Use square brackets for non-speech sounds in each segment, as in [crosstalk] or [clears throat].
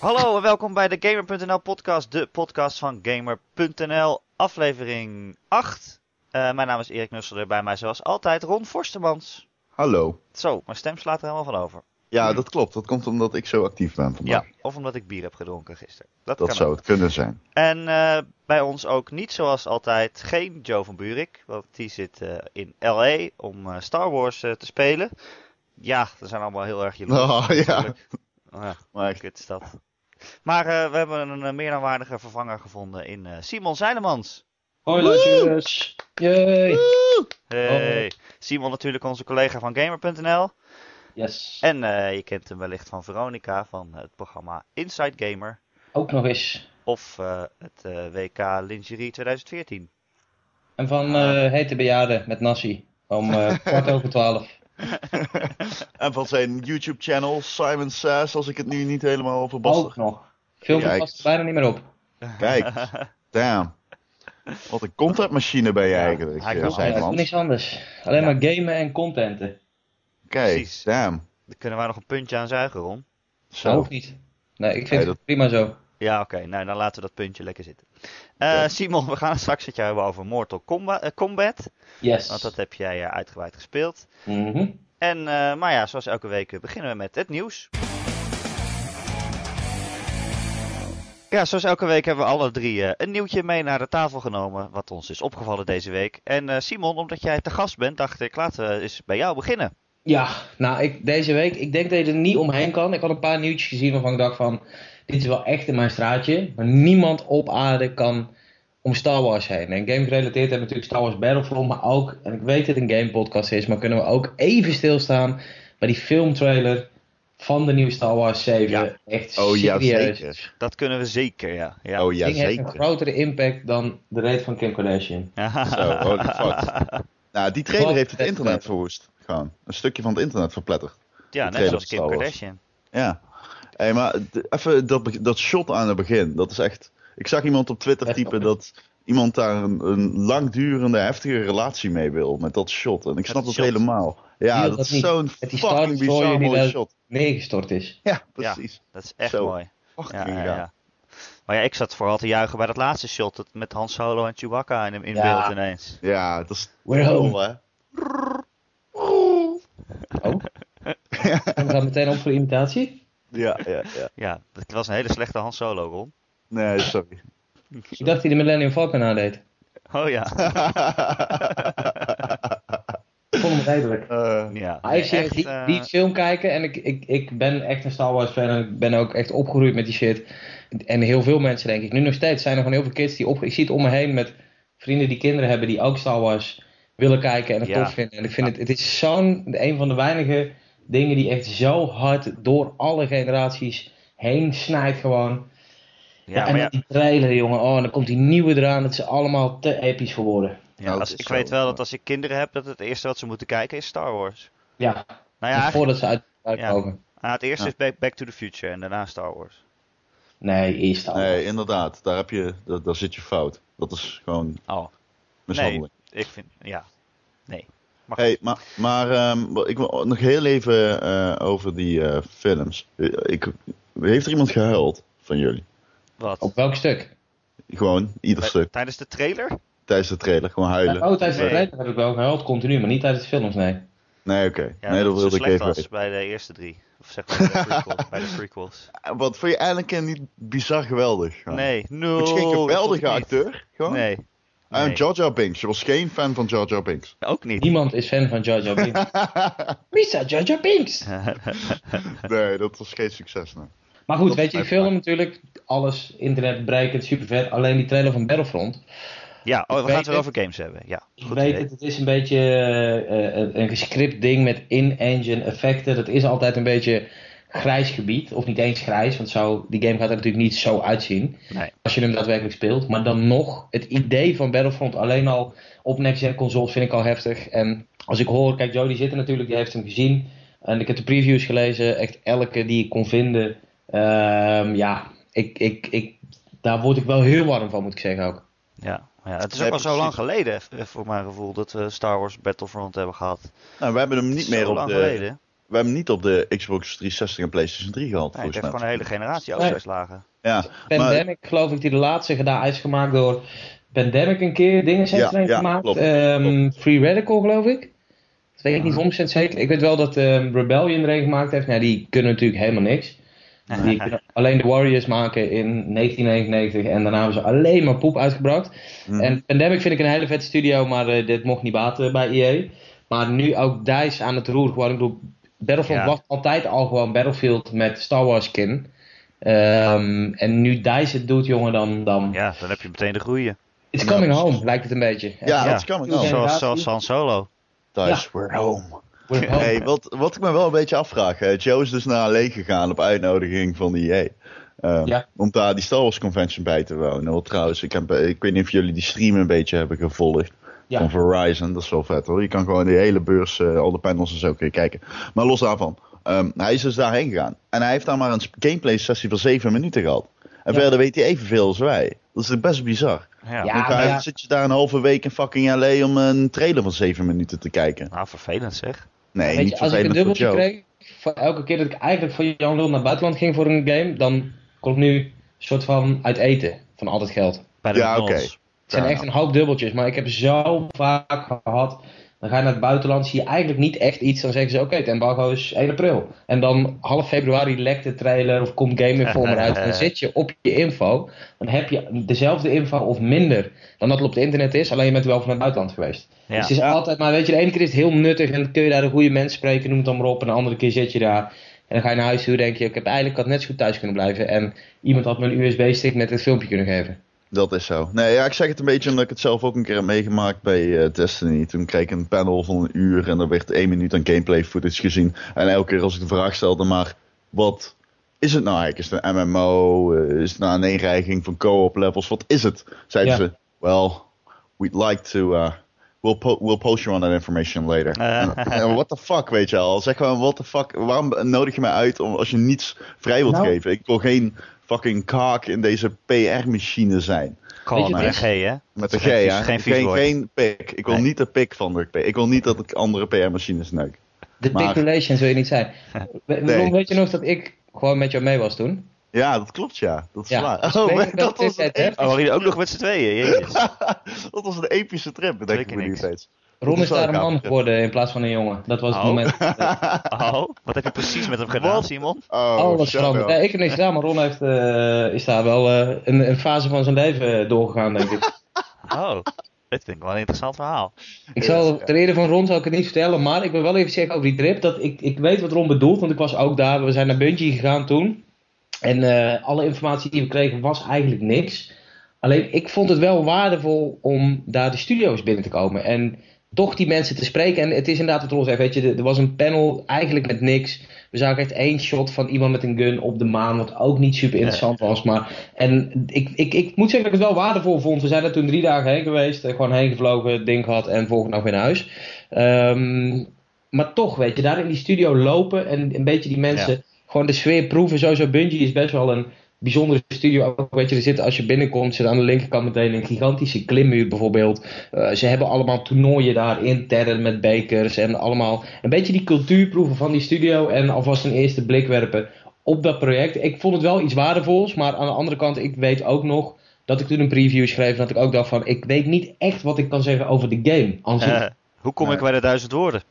Hallo en welkom bij de Gamer.nl podcast, de podcast van Gamer.nl, aflevering 8. Uh, mijn naam is Erik Nusselder, bij mij zoals altijd Ron Forstemans. Hallo. Zo, mijn stem slaat er helemaal van over. Ja, dat klopt. Dat komt omdat ik zo actief ben vandaag. Ja, of omdat ik bier heb gedronken gisteren. Dat, dat kan zou ook. het kunnen zijn. En uh, bij ons ook niet zoals altijd geen Joe van Buurik, want die zit uh, in L.A. om Star Wars te spelen. Ja, dat zijn allemaal heel erg jullie. Oh, ja. [laughs] Oh, ja, maar kut is dat. Maar we hebben een meer dan waardige vervanger gevonden in Simon Zeilemans. Hoi luisteraars. Yay. Hey. Simon natuurlijk onze collega van Gamer.nl. Yes. En uh, je kent hem wellicht van Veronica van het programma Inside Gamer. Ook nog eens. Of uh, het uh, WK Lingerie 2014. En van Hete Bejaarden met Nassi. Om kwart over twaalf. [laughs] en van zijn YouTube channel Simon Says, als ik het nu niet helemaal verbasterd. Ook nog. Veel past er bijna niet meer op. Kijk, damn. Wat een contentmachine ben je ja, eigenlijk. Hij kan ja, niks anders. Alleen ja. maar gamen en contenten. Kijk, Precies. damn. Dan kunnen wij nog een puntje aan zuigen, Ron. Zo. Dat hoeft niet. Nee, ik vind nee, dat... het prima zo. Ja, oké. Okay. Nou, dan laten we dat puntje lekker zitten. Uh, Simon, we gaan het straks met jou hebben over Mortal Kombat. Uh, Combat. Yes. Want dat heb jij uh, uitgebreid gespeeld. Mm -hmm. En, maar ja, zoals elke week beginnen we met het nieuws. Ja, zoals elke week hebben we alle drie uh, een nieuwtje mee naar de tafel genomen, wat ons is opgevallen deze week. En Simon, omdat jij te gast bent, dacht ik, laten we eens bij jou beginnen. Ja, nou, ik, deze week, ik denk dat je er niet omheen kan. Ik had een paar nieuwtjes gezien waarvan ik dacht van, dit is wel echt in mijn straatje. Maar niemand op aarde kan om Star Wars heen. En game gerelateerd hebben we natuurlijk Star Wars Battlefront, maar ook, en ik weet dat het een game podcast is, maar kunnen we ook even stilstaan bij die filmtrailer van de nieuwe Star Wars 7. Ja. Echt oh, serieus. Ja, zeker. Dat kunnen we zeker, ja. ja. Oh ja, zeker. heeft een grotere impact dan de reet van Kim Kardashian. Zo, holy fuck. [laughs] nou, die trailer heeft het internet verwoest. Gewoon. Een stukje van het internet verpletterd. Ja, net zoals Kim Kardashian. Ja. Hey, maar even dat, dat shot aan het begin. Dat is echt... Ik zag iemand op Twitter typen dat iemand daar een, een langdurende, heftige relatie mee wil. Met dat shot. En ik snap dat, helemaal. Ja, dat, dat is zo'n fucking bizar mooi shot. Neergestort is. Ja, precies. Ja, dat is echt Zo. mooi. Ja, ja, ja, Maar ja, ik zat vooral te juichen bij dat laatste shot. Dat met Han Solo en Chewbacca in, in Ja. beeld ineens. Ja, dat is We're home. cool, hè? Oh. [laughs] En we gaan meteen op voor de imitatie. Ja, ja, ja. [laughs] Ja, dat was een hele slechte Han Solo, Ron. Nee, sorry. Ik dacht hij de Millennium Falcon nadeed. Oh ja. [laughs] Ik vond hem redelijk. Eh, ja. Ik zie echt, die, eh, die film kijken en ik, ik, ik ben echt een Star Wars fan en ik ben ook echt opgegroeid met die shit. En heel veel mensen denk ik. Nu nog steeds zijn er gewoon heel veel kids die op... Ik zie het om me heen met vrienden die kinderen hebben die ook Star Wars willen kijken en het Ja. tof vinden. En ik vind het, het is zo'n, een van de weinige dingen die echt zo hard door alle generaties heen snijdt gewoon. ja, en maar ja, die trailer jongen, oh en dan komt die nieuwe eraan. Het is allemaal te episch voor woorden. ja, Nou, als, ik weet wel dat als ik kinderen heb, dat het eerste wat ze moeten kijken is Star Wars. Ja, Nou ja, voordat ze uit, uitkomen. ah, het eerste Ja. is Back, Back to the Future en daarna Star Wars. Nee, eerst Star Wars. Nee, inderdaad. Daar, heb je, daar, daar zit je fout. Dat is gewoon Oh, mishandeling. ik vind, ja, nee. Maar Hey, maar, maar ehm, ik wil nog heel even eh, over die eh, films. Eh, Ik, heeft er iemand gehuild van jullie? wat? Op welk stuk? Gewoon, ieder Bij- stuk. Tijdens de trailer? Tijdens de trailer, gewoon huilen. Oh, tijdens de trailer heb ik wel gehuild, continu, maar niet tijdens de films, nee. Nee, oké. Ja, nee, dat het wilde zo ik slecht even was bij de eerste drie. Of zeg maar bij de prequels. [laughs] bij de prequels. Wat vond je Anakin niet bizar geweldig? Gewoon? Nee, no. Het is geen geweldige acteur. Gewoon? Nee. Ah, nee. Jar Jar Binks. Je was geen fan van Jar Jar Binks. [laughs] Ook niet. Niemand is fan van Jar Jar Binks. [laughs] Misa Jar Jar Binks! [laughs] nee, dat was geen succes. Nee. Maar goed, Dat weet je, die is mijn film natuurlijk, alles, internet bereikt, super vet. Alleen die trailer van Battlefront, ja, oh, we Ik gaan weet het het. over games hebben. Ja, ik goed weet idee. het, het is een beetje eh, een, een gescript ding met in-engine effecten. Dat is altijd een beetje grijs gebied, of niet eens grijs, want zo, die game gaat er natuurlijk niet zo uitzien. Nee. als je hem daadwerkelijk speelt. Maar dan nog, het idee van Battlefront alleen al op next-gen consoles vind ik al heftig. En als ik hoor, kijk, Jody zit er natuurlijk, die heeft hem gezien. En ik heb de previews gelezen, echt elke die ik kon vinden. Ehm, ja, ik, ik, ik, daar word ik wel heel warm van, moet ik zeggen ook. Ja, ja, het is Nee, ook al zo lang geleden, eh, voor mijn gevoel, dat we Star Wars Battlefront hebben gehad. Nou, we hebben hem niet meer op lang de, geleden. We hebben niet op de Xbox 360 en PlayStation 3 gehad, Nee, het heeft gewoon een hele generatie Nee. overgeslagen. Ja, maar, Pandemic, geloof ik, die de laatste gedaan is gemaakt door Pandemic een keer dingen Ja, ja, gemaakt. klopt, Ehm, Free Radical, geloof ik. Dat weet ik niet 100% zeker. Ik weet wel dat ehm, Rebellion erin gemaakt heeft. Nou, die kunnen natuurlijk helemaal niks. Die kunnen alleen de Warriors maken in 1999 en daarna hebben ze alleen maar poep uitgebracht. Mhm. En Pandemic vind ik een hele vette studio, maar eh, dit mocht niet baten bij EA. Maar nu ook DICE aan het roer. Gewoon, ik bedoel, Battlefield Ja. was altijd al gewoon Battlefield met Star Wars skin. Ehm, en nu DICE het doet, jongen, dan... dan Ja, dan heb je meteen de groeien. It's Ja, coming precies. home, lijkt het een beetje. ja, is coming on. Zoals, zoals Han Solo. Dice, we're home. We're home. Hey, wat, wat ik me wel een beetje afvraag. hè, Joe is dus naar LA gegaan op uitnodiging van de EA. eh, Ja. Om daar die Star Wars Convention bij te wonen. Wat trouwens, ik, heb, ik weet niet of jullie die stream een beetje hebben gevolgd. Ja. Van Verizon, dat is wel vet hoor. Je kan gewoon die hele beurs, eh, al de panels en zo kun je kijken. Maar los daarvan, ehm, hij is dus daarheen gegaan. En hij heeft daar maar een gameplay sessie van 7 minuten gehad. En Ja. verder weet hij evenveel als wij. Dat is best bizar. Ja. Ja. Dan ga- zit je daar een halve week in fucking LA om een trailer van 7 minuten te kijken. Nou, vervelend zeg. Nee, Weet niet je, als ik een dubbeltje kreeg, voor elke keer dat ik eigenlijk voor Jan Lul naar het buitenland ging voor een game, dan kon ik nu een soort van uit eten van al dat geld. Bij de Ja. Het zijn echt een hoop dubbeltjes, maar ik heb zo vaak gehad. Dan ga je naar het buitenland, zie je eigenlijk niet echt iets. Dan zeggen ze: Oké, het embargo is 1 april. En dan half februari lekt de trailer of komt Game Informer uit. En [laughs] dan zit je op je info. Dan heb je dezelfde info of minder dan dat het op het internet is. Alleen je bent wel van het buitenland geweest. Ja. Dus het is altijd, maar weet je, de ene keer is het heel nuttig en dan kun je daar de goede mensen spreken, noem het dan maar op. En de andere keer zit je daar en dan ga je naar huis toe en denk je: Ik heb eigenlijk had net zo goed thuis kunnen blijven. En iemand had me een USB-stick met het filmpje kunnen geven. Dat is zo. Nee, ja, ik zeg het een beetje omdat ik het zelf ook een keer heb meegemaakt bij eh, Destiny. Toen kreeg ik een panel van een uur en er werd één minuut aan gameplay footage gezien. En elke keer als ik de vraag stelde, maar wat is het nou eigenlijk? Is het een MMO? Eh, is het nou een inreiging van co-op levels? Wat is het? Zeiden Ja. ze, well, we'd like to... uh, We'll, po- we'll post you on that information later. En, en [laughs] what the fuck, weet je al. Zeg gewoon, what the fuck. Waarom nodig je mij uit om, als je niets vrij wilt Nou. geven? Ik wil geen fucking kaak in deze PR-machine zijn. Je, met een G, hè? Met een G, Geen ja. geen geen, pik. Ik wil Nee. niet de pik van de pik. Ik wil niet dat ik andere PR-machines neuk. De Maar- big relations wil je niet zijn. [laughs] We- Nee. Weet je nog dat ik gewoon met jou mee was toen? Ja, dat klopt, ja. Dat is Ja, waar. Oh, dat, was het, Oh, waren jullie ook nog met z'n tweeën? [laughs] Dat was een epische trip, denk ik nu steeds. Ron is daar een man geworden in plaats van een jongen. Dat was het Oh. moment. [laughs] Oh, wat heb je precies met hem gedaan? Simon? Oh, Alles shut veranderd. Nee, ik heb niks gedaan, maar Ron heeft, eh, is daar wel eh, een, een fase van zijn leven doorgegaan, denk ik. [laughs] Oh, dit vind ik wel een interessant verhaal. Ik zal, ter ere van Ron zal ik het niet vertellen, maar ik wil wel even zeggen over die trip. Dat ik, ik weet wat Ron bedoelt, want ik was ook daar. We zijn naar Bungie gegaan toen. En eh, alle informatie die we kregen was eigenlijk niks. Alleen ik vond het wel waardevol om daar de studio's binnen te komen. En toch die mensen te spreken. En het is inderdaad wat Ron zei, weet je, er er was een panel eigenlijk met niks. We zagen echt één shot van iemand met een gun op de maan, wat ook niet super interessant was. Maar, en ik, ik, ik moet zeggen dat ik het wel waardevol vond. We zijn er toen drie dagen heen geweest, eh, gewoon heen gevlogen, het ding gehad en volgende dag weer naar huis. Ehm, maar toch, weet je, daar in die studio lopen en een beetje die mensen gewoon de sfeer proeven. Sowieso Bungie is best wel een bijzondere studio. Ook, weet je, er zit, als je binnenkomt, zit aan de linkerkant meteen een gigantische klimmuur bijvoorbeeld. Eh, ze hebben allemaal toernooien daar intern met bekers en allemaal een beetje die cultuur proeven van die studio en alvast een eerste blik werpen op dat project. Ik vond het wel iets waardevols, maar aan de andere kant, ik weet ook nog dat ik toen een preview schreef en dat ik ook dacht van, ik weet niet echt wat ik kan zeggen over de game. Eh, [laughs] hoe kom ik bij de duizend woorden?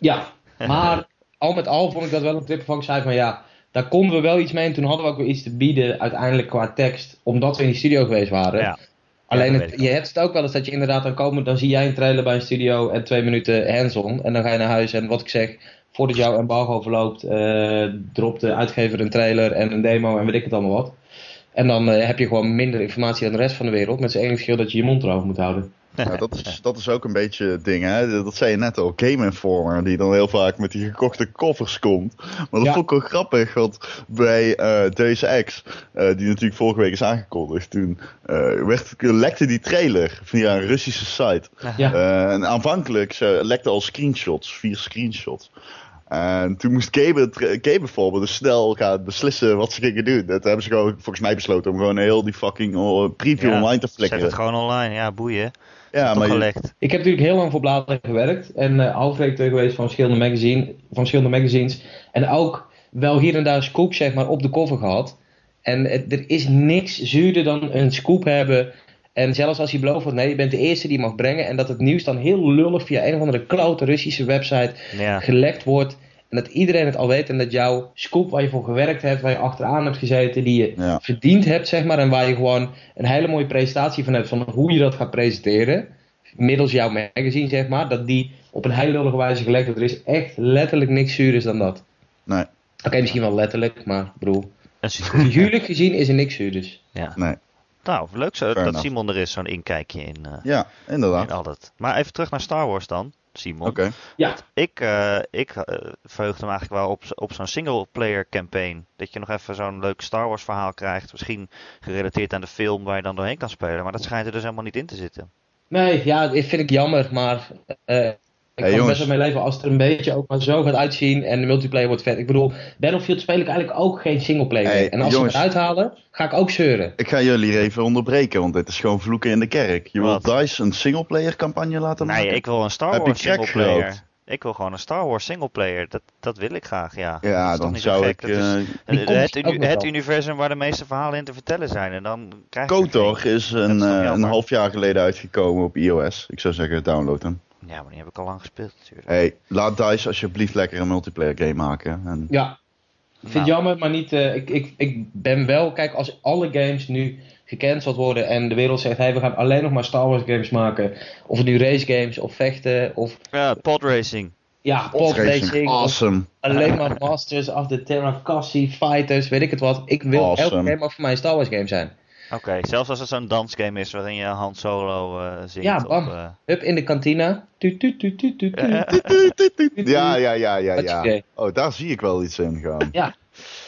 Ja, maar al met al vond ik dat wel een trip van ik zei van ja, daar konden we wel iets mee. En toen hadden we ook weer iets te bieden uiteindelijk qua tekst, omdat we in die studio geweest waren. Ja. Alleen Ja, het- je hebt het ook wel eens dat je inderdaad dan komen, dan zie jij een trailer bij een studio en twee minuten hands-on. En dan ga je naar huis en wat ik zeg, voordat jouw embargo verloopt, eh dropt de uitgever een trailer en een demo en weet ik het allemaal wat. En dan eh, heb je gewoon minder informatie dan de rest van de wereld. Met z'n enige verschil dat je je mond erover moet houden. Ja, dat, is, dat is ook een beetje het ding, hè. Dat zei je net al, Game Informer, die dan heel vaak met die gekochte koffers komt. Maar dat Ja. vond ik wel grappig, want bij eh Deus Ex, eh, die natuurlijk vorige week is aangekondigd, toen eh, werd, lekte die trailer via een Russische site. Ja. En aanvankelijk ze lekte al screenshots, vier screenshots. En toen moest Gabe, Gabe bijvoorbeeld dus snel gaan beslissen wat ze gingen doen. Dat hebben ze gewoon volgens mij besloten om gewoon heel die fucking preview Ja, online te Zet het gewoon online, ja, boeien. Ja, maar je-. Ik heb natuurlijk heel lang voor bladen gewerkt en eh hoofdredacteur geweest van verschillende, magazine, van verschillende magazines. En ook wel hier en daar een scoop zeg maar, op de cover gehad. En het- er is niks zuurder dan een scoop hebben. En zelfs als je belooft van nee, je bent de eerste die je mag brengen. En dat het nieuws dan heel lullig via een of andere klote Russische website Ja. gelekt wordt. En dat iedereen het al weet. En dat jouw scoop waar je voor gewerkt hebt, waar je achteraan hebt gezeten, die je Ja. verdiend hebt, zeg maar. En waar je gewoon een hele mooie presentatie van hebt van hoe je dat gaat presenteren. Middels jouw magazine, zeg maar. Dat die op een hele lullige wijze gelekt wordt. Er is echt letterlijk niks zuurders dan dat. Nee, Oké, misschien wel letterlijk, maar bedoel. Een su- Figuurlijk gezien is er niks zuurders. ja. nee. Nou, leuk zo, Fair dat enough. Simon er is, zo'n inkijkje in, eh, Ja, in inderdaad. al dat. Maar even terug naar Star Wars dan, Simon. Oké. Ja, Ik, eh ik eh, verheugde me eigenlijk wel op, op zo'n single-player campaign. Dat je nog even zo'n leuk Star Wars verhaal krijgt. Misschien gerelateerd aan de film waar je dan doorheen kan spelen. Maar dat schijnt er dus helemaal niet in te zitten. nee, ja, dat vind ik jammer. Maar eh, ik Hey, kan jongens. best wel mee leven als het er een beetje ook maar zo gaat uitzien. En de multiplayer wordt vet. Ik bedoel, Battlefield speel ik eigenlijk ook geen singleplayer. Hey, en als jongens. ze het eruit halen, ga ik ook zeuren. Ik ga jullie hier even onderbreken, want dit is gewoon vloeken in de kerk. Je wilt? DICE een singleplayer campagne laten maken? Nee, ik wil een Star Wars singleplayer. Ik wil gewoon een Star Wars singleplayer. Dat, dat wil ik graag, ja. Dat is Ja, toch dan zou ik... Is- eh, het, universum waar de meeste verhalen in te vertellen zijn. En dan krijg je KOTOR is een, is eh, een jammer? half jaar geleden uitgekomen op iOS. Ik zou zeggen, download hem. Ja, maar die heb ik al lang gespeeld natuurlijk. Hey, laat DICE alsjeblieft lekker een multiplayer game maken. En, Ja, ik vind het Nou. jammer, maar niet. eh, ik, ik, ik ben wel, kijk, als alle games nu gecanceld worden en de wereld zegt: hey, we gaan alleen nog maar Star Wars games maken. Of het nu race games of vechten of Ja, podracing. ja, Podracing, awesome. alleen maar Masters of the Terrakassi Fighters, weet ik het wat. Ik wil elke game ook voor mij een Star Wars game zijn. Oké, zelfs als het zo'n dansgame is waarin je Han Solo eh zingt. Ja, of, bam. eh, Hup in de kantina. Tu, [laughs] tu, tu, tu, tu, tu. Ja, ja, ja, ja, ja. oké. Oh, daar zie ik wel iets in gaan. Ja.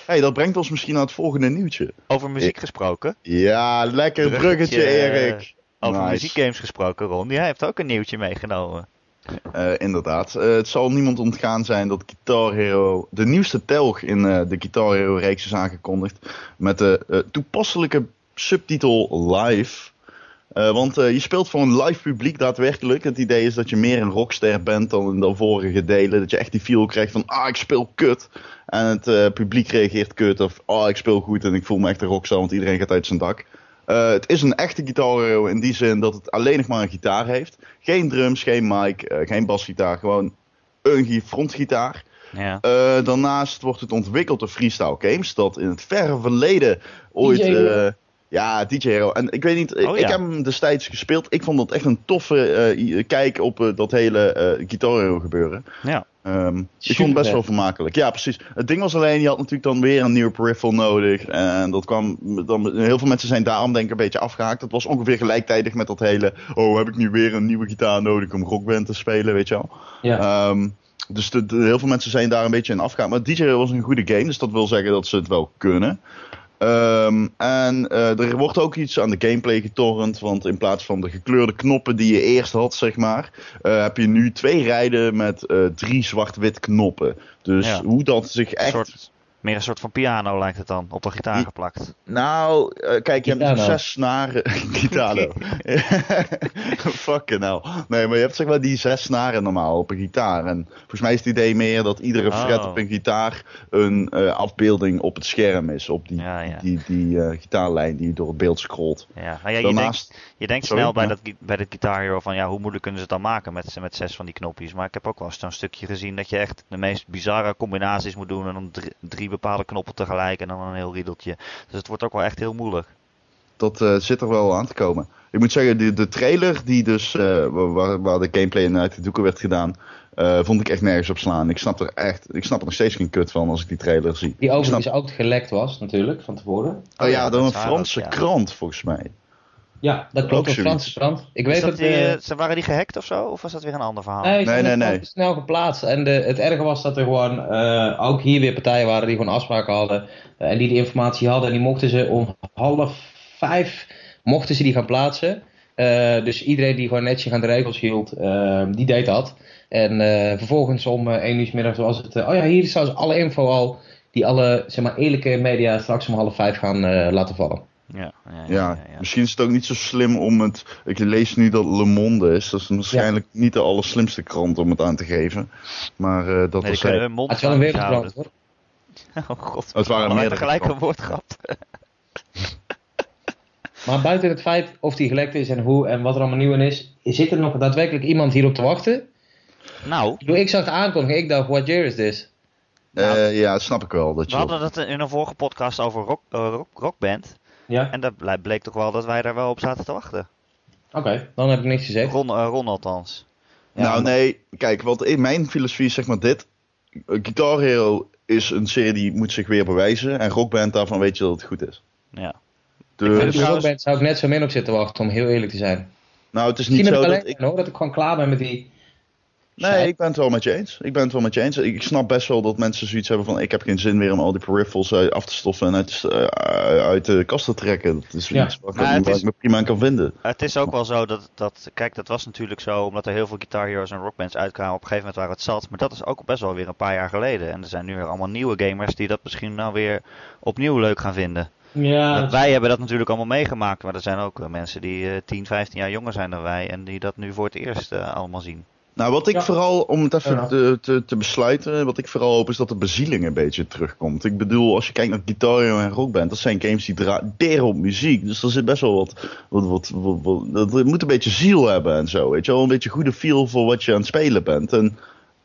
hey, dat brengt ons misschien naar het volgende nieuwtje. over muziek gesproken. Ja, lekker bruggetje, Erik. Over Nice. muziekgames gesproken, Ron. Die heeft ook een nieuwtje meegenomen. Eh, inderdaad. Eh, het zal niemand ontgaan zijn dat Guitar Hero, de nieuwste telg in eh, de Guitar Hero reeks is aangekondigd. Met de eh, toepasselijke subtitel Live. Eh, want eh, je speelt voor een live publiek daadwerkelijk. Het idee is dat je meer een rockster bent dan in de vorige delen. Dat je echt die feel krijgt van, ah, ik speel kut. En het eh, publiek reageert kut. Of, ah, ik speel goed en ik voel me echt een rockstar, want iedereen gaat uit zijn dak. Eh, het is een echte Guitar Hero in die zin dat het alleen nog maar een gitaar heeft. Geen drums, geen mic, eh, geen basgitaar. Gewoon een gi- frontgitaar. Ja. Eh, daarnaast wordt het ontwikkeld door Freestyle Games. Dat in het verre verleden ooit... Eh, ja, DJ Hero. En ik weet niet, Oh, ik ja. heb hem destijds gespeeld. Ik vond dat echt een toffe eh, kijk op eh, dat hele eh Guitar Hero gebeuren. ja. Ehm, ik vond het best wel vermakelijk. Ja, precies. Het ding was alleen, je had natuurlijk dan weer een nieuwe peripheral nodig. En dat kwam, dan, heel veel mensen zijn daarom denk ik een beetje afgehaakt. Dat was ongeveer gelijktijdig met dat hele, oh heb ik nu weer een nieuwe gitaar nodig om rockband te spelen, weet je wel. Ja. Ehm, dus de, de- heel veel mensen zijn daar een beetje in afgehaakt. Maar DJ was een goede game, dus dat wil zeggen dat ze het wel kunnen. Ehm, en eh, er wordt ook iets aan de gameplay getorrent. Want in plaats van de gekleurde knoppen die je eerst had, zeg maar, eh, heb je nu twee rijden met eh, drie zwart-wit knoppen. Dus Ja. hoe dat zich Een echt. soort, meer een soort van piano lijkt het dan. Op de gitaar geplakt. Nou, eh, kijk, je hebt zes snaren. [laughs] Gitano. [laughs] Fucking hell. Nee, maar je hebt zeg maar die zes snaren normaal op een gitaar. En volgens mij is het idee meer dat iedere fret Oh. op een gitaar een eh, afbeelding op het scherm is. Op die, Ja, ja. die, die eh, gitaarlijn die door het beeld scrolt. Ja, nou ja je, Daarnaast, denkt, je denkt Sorry, snel bij, dat, bij de Guitar Hero van ja, hoe moeilijk kunnen ze het dan maken met, met zes van die knopjes. Maar ik heb ook wel eens zo'n stukje gezien dat je echt de meest bizarre combinaties moet doen. En dan drie, drie bepaalde knoppen tegelijk en dan een heel riedeltje. Dus het wordt ook wel echt heel moeilijk. dat eh, zit er wel aan te komen. Ik moet zeggen, de, de trailer die dus, eh, waar, waar de gameplay in uit de doeken werd gedaan, eh, vond ik echt nergens op slaan. Ik snap er echt, ik snap er nog steeds geen kut van als ik die trailer zie. Die overigens ook gelekt was, natuurlijk, van tevoren. Oh ja, door dat een Franse ja. krant volgens mij. Ja, dat klopt. Een. Franse krant. Ik weet dat dat... die, eh, eh, ze waren die gehackt of zo? Of was dat weer een ander verhaal? Nee, ze Nee, nee, nee. snel geplaatst. En de, het erge was dat er gewoon eh, ook hier weer partijen waren die gewoon afspraken hadden. en die die informatie hadden. En die mochten ze om half vijf mochten ze die gaan plaatsen. Eh, dus iedereen die gewoon netjes aan de regels hield, die deed dat. En eh, vervolgens om één uur 's middags was het... oh ja, hier is trouwens alle info al. Die alle zeg maar, eerlijke media straks om half vijf gaan eh, laten vallen. Ja, ja, ja, Ja, ja, ja. misschien is het ook niet zo slim om het. Ik lees nu dat Le Monde is. Dat is waarschijnlijk niet de allerslimste krant om het aan te geven. Maar eh, dat Nee, was hij. mond Het is wel een houden. hoor. [laughs] Oh god, Het waren meerdere tegelijk een kranten. woord gehad. [laughs] Maar buiten het feit of die gelekt is en hoe en wat er allemaal nieuw in is, zit er nog daadwerkelijk iemand hierop te wachten? Nou, Ik bedoel, ik zag de aankondiging, ik dacht, what year is this? Nou, Eh, ja, dat snap ik wel. Dat we je hadden het in een vorige podcast over rock, eh, rock, rockband. Ja? En dat ble- bleek toch wel dat wij daar wel op zaten te wachten. Oké, dan heb ik niks gezegd. Ron, eh, Ron althans. Ja, nou, maar- nee. Kijk, wat in mijn filosofie is zeg maar dit. Guitar Hero is een serie die moet zich weer bewijzen. En Rockband, daarvan weet je dat het goed is. Ja. Dus, rockband zou ik net zo min op zitten wachten, om heel eerlijk te zijn. nou, het is niet Misschien zo ik dat ik... hoor, dat ik gewoon klaar ben met die... Nee, ik ben het wel met je eens. Ik ben het wel met je eens. Ik snap best wel dat mensen zoiets hebben van... ik heb geen zin meer om al die peripherals eh, af te stoffen en uit, de- eh, uit de kast te trekken. Dat is Ja. iets waar, ik- waar is- ik me prima aan kan vinden. Het is ook wel zo dat, dat, kijk, dat was natuurlijk zo, omdat er heel veel Guitar Heroes en rockbands uitkwamen. Op een gegeven moment waren het zat, maar dat is ook best wel weer een paar jaar geleden. En er zijn nu weer allemaal nieuwe gamers die dat misschien nou weer opnieuw leuk gaan vinden. Ja, wij hebben dat natuurlijk allemaal meegemaakt, maar er zijn ook eh, mensen die eh 10, 15 jaar jonger zijn dan wij en die dat nu voor het eerst allemaal zien. Nou, wat ik Ja. vooral, om het even Ja. te, te, te besluiten, wat ik vooral hoop is dat de bezieling een beetje terugkomt. Ik bedoel, als je kijkt naar Guitar en Rockband, dat zijn games die draaien op muziek. Dus er zit best wel wat, wat, wat, wat, wat- dat het moet een beetje ziel hebben en zo, weet je wel. Een beetje goede feel voor wat je aan het spelen bent. En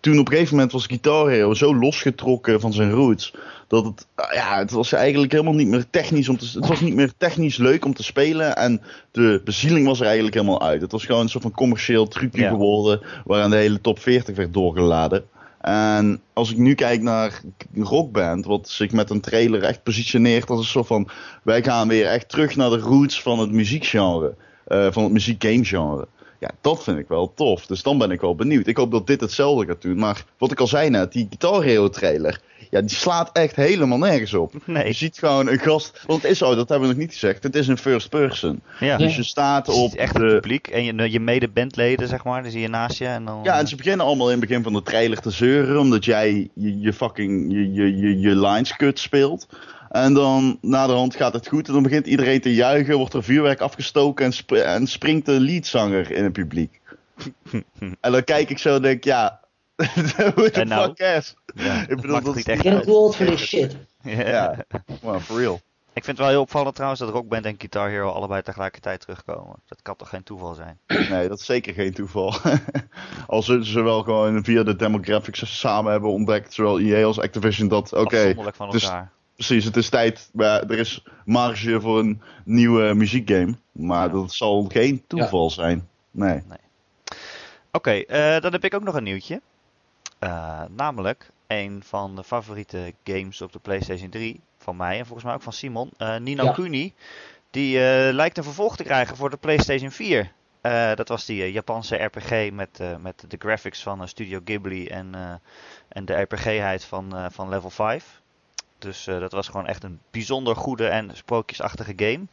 toen op een gegeven moment was Guitar Hero zo losgetrokken van zijn roots, dat het, ah, ja, het was eigenlijk helemaal niet meer technisch om te, het was niet meer technisch leuk om te spelen en de bezieling was er eigenlijk helemaal uit. Het was gewoon een soort van commercieel trucje Ja. geworden, waaraan de hele top 40 werd doorgeladen. En als ik nu kijk naar Rockband, wat zich met een trailer echt positioneert als een soort van, wij gaan weer echt terug naar de roots van het muziekgenre, eh, van het muziekgamegenre. Ja, dat vind ik wel tof. Dus dan ben ik wel benieuwd. Ik hoop dat dit hetzelfde gaat doen. Maar wat ik al zei net, die Guitar Hero trailer. Ja, die slaat echt helemaal nergens op. Nee. Je ziet gewoon een gast. Want het is zo, dat hebben we nog niet gezegd. Het is een first person. Ja, Dus je staat op echt het publiek en je, je mede-bandleden, zeg maar, die zie je naast je. En dan, Ja, en ze beginnen allemaal in het begin van de trailer te zeuren. Omdat jij je, je fucking je, je, je, je lines kut speelt. En dan na de hand gaat het goed. En dan begint iedereen te juichen. Wordt er vuurwerk afgestoken. En, sp- en springt de leadzanger in het publiek. [laughs] en dan kijk ik zo en denk ja. [laughs] Who the nou? fuck cares? ja, Ik bedoel, dat het is echt old for this shit. Ja. Ja, well, for real. Ik vind het wel heel opvallend trouwens dat Rockband en Guitar Hero allebei tegelijkertijd terugkomen. Dat kan toch geen toeval zijn? Nee, dat is zeker geen toeval. [laughs] Als ze, ze wel gewoon via de demographics samen hebben ontdekt, zowel EA als Activision, dat oké, Afzonderlijk van het is- elkaar. Precies, het is tijd, maar er is marge voor een nieuwe muziekgame. Maar Ja. dat zal geen toeval zijn. Nee. Oké, eh, dan heb ik ook nog een nieuwtje. Eh, namelijk een van de favoriete games op de PlayStation 3 van mij en volgens mij ook van Simon. eh, Nino Ja. Kuni. Die eh, lijkt een vervolg te krijgen voor de PlayStation 4. Eh, dat was die eh, Japanse RPG met, eh, met de graphics van eh, Studio Ghibli en, eh, en de RPG-heid van, eh, van Level 5. Dus eh, dat was gewoon echt een bijzonder goede en sprookjesachtige game.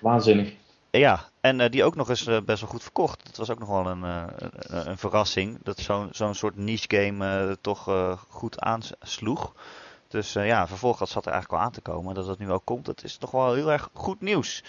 Waanzinnig. Ja, en eh, die ook nog eens eh, best wel goed verkocht. Dat was ook nog wel een, een, een verrassing. Dat zo'n zo'n soort niche game toch goed aansloeg. Dus ja, vervolg dat zat er eigenlijk al aan te komen. Dat het nu ook komt, dat is toch wel heel erg goed nieuws.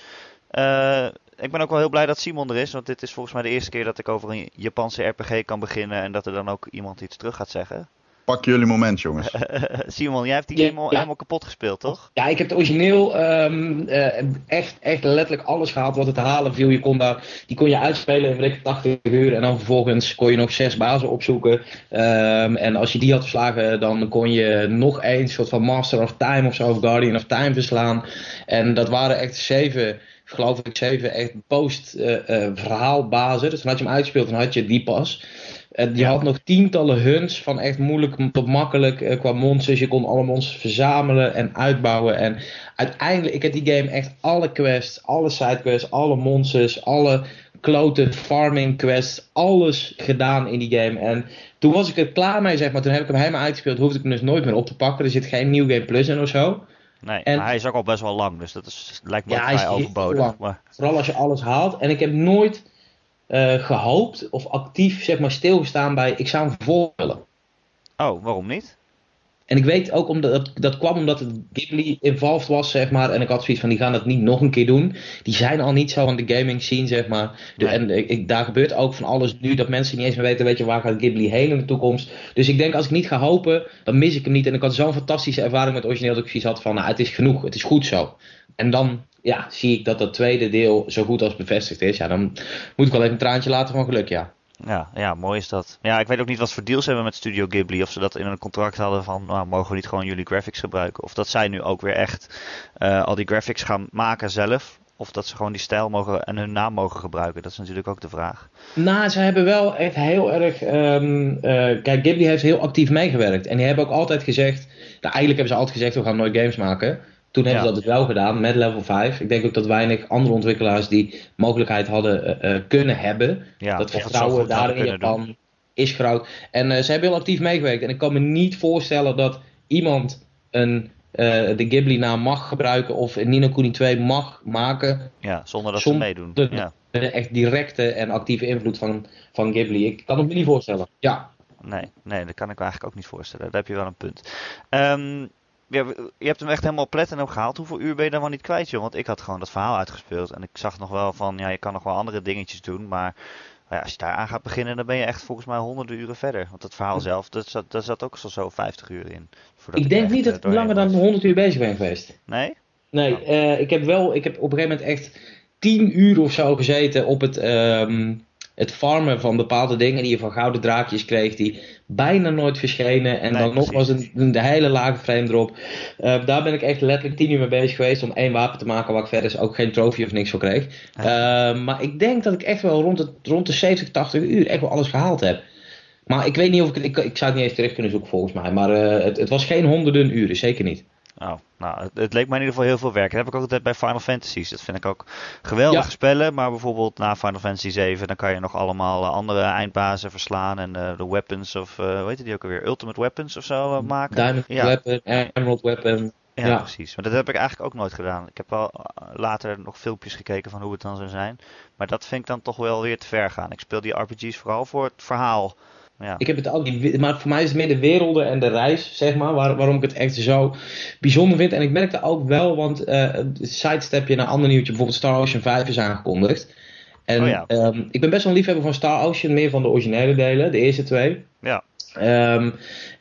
Ik ben ook wel heel blij dat Simon er is. Want dit is volgens mij de eerste keer dat ik over een Japanse RPG kan beginnen. En dat er dan ook iemand iets terug gaat zeggen. Pak jullie moment, jongens. [laughs] Simon, jij hebt die Ja, game al ja. helemaal kapot gespeeld, toch? Ja, ik heb het origineel ehm, eh, echt, echt letterlijk alles gehaald wat het te halen viel. Je kon daar, die kon je uitspelen in weet ik, 80 uur. En dan vervolgens kon je nog zes bazen opzoeken. Ehm, en als je die had verslagen, dan kon je nog één soort van Master of Time of zo, of Guardian of Time verslaan. En dat waren echt zeven, geloof ik, zeven echt post-verhaalbazen. dus dan had je hem uitgespeeld en had je die pas. En je had nog tientallen hunts van echt moeilijk tot makkelijk eh, qua monsters. Je kon alle monsters verzamelen en uitbouwen. En uiteindelijk, ik heb die game echt alle quests, alle sidequests, alle monsters, alle klote farming quests, alles gedaan in die game. En toen was ik er klaar mee, zeg maar. Toen heb ik hem helemaal uitgespeeld, hoefde ik hem dus nooit meer op te pakken. Er zit geen New Game Plus in of zo. Nee, En- maar hij is ook al best wel lang. Dus dat is, lijkt me Ja, ook hij is vrij overbodig. Maar, Vooral als je alles haalt. En ik heb nooit eh, gehoopt of actief, zeg maar, stilgestaan bij, ik zou willen. oh, waarom niet? En ik weet ook, omdat dat, kwam omdat het Ghibli involved was, zeg maar. En ik had zoiets van, die gaan dat niet nog een keer doen. Die zijn al niet zo aan de gaming scene, zeg maar. De, Nee. En ik, daar gebeurt ook van alles nu, dat mensen niet eens meer weten, weet je, waar gaat Ghibli heen in de toekomst. Dus ik denk, als ik niet ga hopen, dan mis ik hem niet. En ik had zo'n fantastische ervaring met origineel, dat ik zoiets had van, nou, het is genoeg, het is goed zo. En dan, ja, zie ik dat dat tweede deel zo goed als bevestigd is. Ja, dan moet ik wel even een traantje laten van geluk, ja. Ja, ja, mooi is dat. Ja, ik weet ook niet wat voor deals ze hebben met Studio Ghibli. Of ze dat in een contract hadden van, nou, mogen we niet gewoon jullie graphics gebruiken? Of dat zij nu ook weer echt eh, al die graphics gaan maken zelf. Of dat ze gewoon die stijl mogen en hun naam mogen gebruiken. Dat is natuurlijk ook de vraag. Nou, ze hebben wel echt heel erg. ehm, eh, kijk, Ghibli heeft heel actief meegewerkt. En die hebben ook altijd gezegd. Nou, eigenlijk hebben ze altijd gezegd: we gaan nooit games maken. Toen hebben ze dat dus wel gedaan met level 5. Ik denk ook dat weinig andere ontwikkelaars die mogelijkheid hadden eh, eh, kunnen hebben. Dat vertrouwen goed hadden daar in kunnen doen. Japan is groot. En eh, ze hebben heel actief meegewerkt. En ik kan me niet voorstellen dat iemand een, de Ghibli-naam mag gebruiken. of een Nino Kuni 2 mag maken. Ja, zonder dat Zonder ze meedoen. de- Ja. De echt directe en actieve invloed van, van Ghibli. Ik kan het me niet voorstellen. Ja. Nee, nee, dat kan ik me eigenlijk ook niet voorstellen. Daar heb je wel een punt. Ehm, ja, je hebt hem echt helemaal platinum gehaald. Hoeveel uur ben je dan wel niet kwijt, joh? Want ik had gewoon dat verhaal uitgespeeld. En ik zag nog wel van, ja, je kan nog wel andere dingetjes doen. Maar ja, als je daar aan gaat beginnen, dan ben je echt volgens mij honderden uren verder. Want het verhaal zelf, dat zat, daar zat ook zo, zo 50 uur in. Ik denk niet dat eh, ik langer doorheen dan was. 100 uur bezig ben geweest. Nee? Nee, eh, ik heb wel, ik heb op een gegeven moment echt 10 uur of zo gezeten op het, ehm, het farmen van bepaalde dingen die je van gouden draakjes kreeg, die bijna nooit verschenen. En Nee, dan nog precies. was een, een de hele lage frame erop. Eh, daar ben ik echt letterlijk 10 uur mee bezig geweest om één wapen te maken waar ik verder ook geen trofee of niks voor kreeg. Eh, maar ik denk dat ik echt wel rond, het, rond de 70, 80 uur echt wel alles gehaald heb. Maar ik weet niet of ik ik, ik zou het niet eens terug kunnen zoeken volgens mij. Maar eh, het, het was geen honderden uren, zeker niet. Oh, nou, het, het leek mij in ieder geval heel veel werk. Dat heb ik ook altijd bij Final Fantasies. Dat vind ik ook geweldige Ja. spellen. Maar bijvoorbeeld na Final Fantasy 7, dan kan je nog allemaal eh, andere eindbazen verslaan. En eh, de weapons of, eh hoe heet die ook alweer? Ultimate Weapons of zo eh, maken. Diamond ja, Weapon, Emerald Weapon. ja, ja. precies. Maar dat heb ik eigenlijk ook nooit gedaan. Ik heb wel later nog filmpjes gekeken van hoe het dan zou zijn. Maar dat vind ik dan toch wel weer te ver gaan. Ik speel die RPG's vooral voor het verhaal. Ja, Ik heb het ook niet, maar voor mij is het meer de werelden en de reis, zeg maar, waar, waarom ik het echt zo bijzonder vind. En ik merkte ook wel, want eh sidestep je naar een ander nieuwtje, bijvoorbeeld Star Ocean 5 is aangekondigd. En Oh ja. ehm, ik ben best wel een liefhebber van Star Ocean, meer van de originele delen, de eerste twee. ja. Ehm,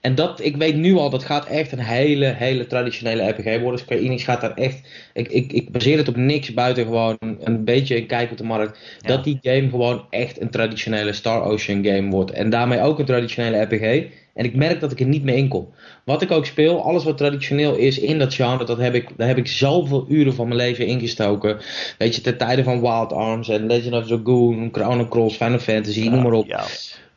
en dat, ik weet nu al, dat gaat echt een hele, hele traditionele RPG worden. Square Enix gaat daar echt, ik, ik, ik baseer het op niks buiten gewoon een beetje een kijk op de markt. Ja. Dat die game gewoon echt een traditionele Star Ocean game wordt. En daarmee ook een traditionele RPG. En ik merk dat ik er niet meer in kom. Wat ik ook speel, alles wat traditioneel is in dat genre, dat heb ik, daar heb ik zoveel uren van mijn leven ingestoken. Weet je, ten tijde van Wild Arms en Legend of Dragoon, Chrono Cross, Final Fantasy, noem maar op Ja,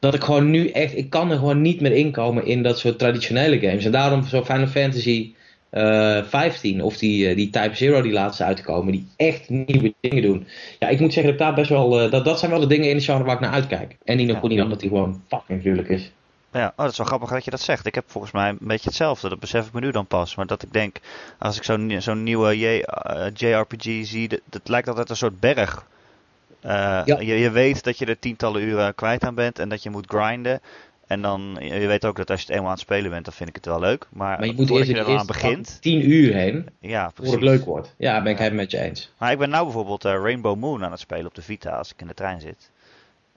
dat ik gewoon nu echt, ik kan er gewoon niet meer inkomen in dat soort traditionele games. En daarom zo Final Fantasy eh 15 of die, eh, die Type Zero die laatst is uitgekomen, die echt nieuwe dingen doen. Ja, ik moet zeggen dat daar best wel, eh, dat, dat zijn wel de dingen in de genre waar ik naar uitkijk. En Nino Ja. Kuni dan, dat die gewoon fucking gruwelijk is. Ja, oh, dat is wel grappig dat je dat zegt. Ik heb volgens mij een beetje hetzelfde. Dat besef ik me nu dan pas. Maar dat ik denk, als ik zo'n zo'n nieuwe J, eh, JRPG zie, dat, dat lijkt altijd een soort berg. Eh, Ja. je, je weet dat je er tientallen uren kwijt aan bent en dat je moet grinden. En dan, je weet ook dat als je het eenmaal aan het spelen bent, dan vind ik het wel leuk. Maar, Maar je moet eerst je er aan begint, 10 uur heen, ja, voor het leuk wordt. Ja, ben ik het met je eens. Maar ik ben nou bijvoorbeeld eh, Rainbow Moon aan het spelen op de Vita als ik in de trein zit.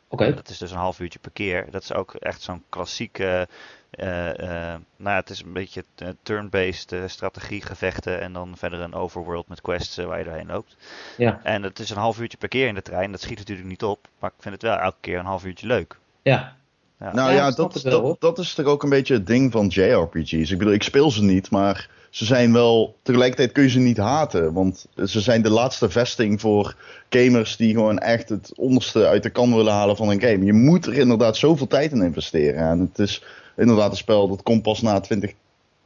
Oké. Dat is dus een half uurtje per keer. Dat is ook echt zo'n klassieke. eh, eh, nou ja, het is een beetje turn-based strategiegevechten. En dan verder een overworld met quests waar je doorheen loopt. Ja. En het is een half uurtje per keer in de trein. Dat schiet natuurlijk niet op. Maar ik vind het wel elke keer een half uurtje leuk. Ja. Ja. Nou Ja, dat, dat, dat is toch ook een beetje het ding van JRPG's. Ik bedoel, ik speel ze niet, maar ze zijn wel. Tegelijkertijd kun je ze niet haten. Want ze zijn de laatste vesting voor gamers die gewoon echt het onderste uit de kan willen halen van een game. Je moet er inderdaad zoveel tijd in investeren. En het is inderdaad een spel dat komt pas na 20,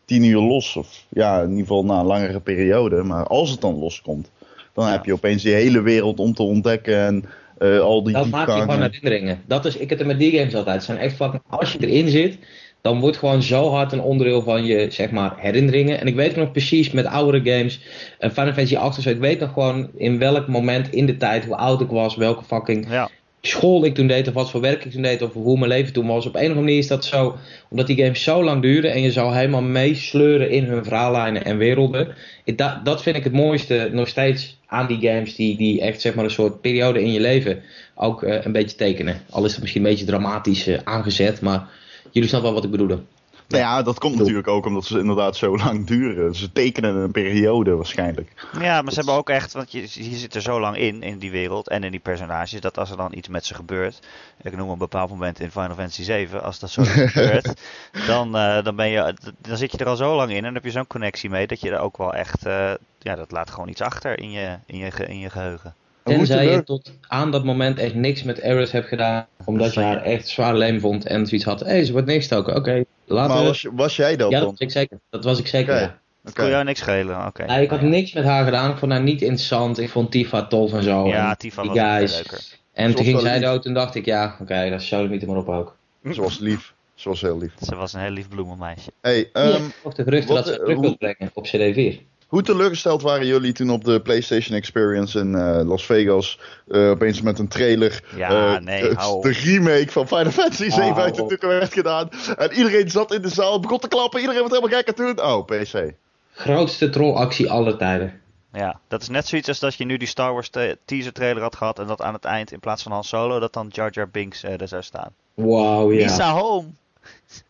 10 uur los. Of ja, in ieder geval na een langere periode. Maar als het dan loskomt, dan Ja. heb je opeens die hele wereld om te ontdekken. En eh, al die Dat maakt je gewoon herinneringen. Dat is, ik heb het met die games altijd. Het zijn echt fucking, als je erin zit, dan wordt gewoon zo hard een onderdeel van je, zeg maar, herinneringen. En ik weet nog precies met oudere games, uh, Final Fantasy 8 of zo, ik weet nog gewoon in welk moment in de tijd, hoe oud ik was, welke fucking Ja, school ik toen deed, of wat voor werk ik toen deed, of hoe mijn leven toen was. Op een of andere manier is dat zo, omdat die games zo lang duren en je zou helemaal meesleuren in hun verhaallijnen en werelden. Dat, dat vind ik het mooiste nog steeds aan die games, die, die echt zeg maar een soort periode in je leven ook uh, een beetje tekenen. Al is het misschien een beetje dramatisch uh, aangezet, maar jullie snappen wel wat ik bedoel. Nou ja, dat komt natuurlijk ook omdat ze inderdaad zo lang duren. Ze tekenen een periode waarschijnlijk. Ja, maar ze hebben ook echt, want je, je zit er zo lang in, in die wereld en in die personages, dat als er dan iets met ze gebeurt, ik noem een bepaald moment in Final Fantasy 7, als dat zo [laughs] gebeurt, dan, uh, dan, ben je, dan zit je er al zo lang in en dan heb je zo'n connectie mee dat je er ook wel echt, uh, ja, dat laat gewoon iets achter in je, in je, in je geheugen. Tenzij je tot aan dat moment echt niks met Eris hebt gedaan. Omdat je haar echt zwaar leem vond en zoiets had. Hé, hey, ze wordt neergestoken. Oké, okay, later. Maar was, was, jij dat Ja, dan? dat was ik zeker. Dat was ik zeker, okay. ja. Dat kon jou niks schelen, oké. Nee, ik had niks met haar gedaan. Ik vond haar niet interessant. Ik vond Tifa tof en zo. Ja, en Tifa was guys. leuker. En toen ging zij dood en dacht ik, ja, oké, okay, dat zou ik niet maar op ook. Ze was lief. Ze was heel lief. Ze was een heel lief bloemenmeisje. Hey, um, de geruchten dat ze terug hoe, wil brengen op CD4. Hoe teleurgesteld waren jullie toen op de PlayStation Experience in uh, Las Vegas uh, opeens met een trailer ja, uh, nee, hou de remake van Final Fantasy 7 Hou uit de werd gedaan en iedereen zat in de zaal, begon te klappen, iedereen was helemaal gek en toen, oh PC. Grootste trollactie aller tijden. Ja, dat is net zoiets als dat je nu die Star Wars teaser trailer had gehad en dat aan het eind in plaats van Han Solo dat dan Jar Jar Binks uh, er zou staan. Wauw, ja. Lisa home.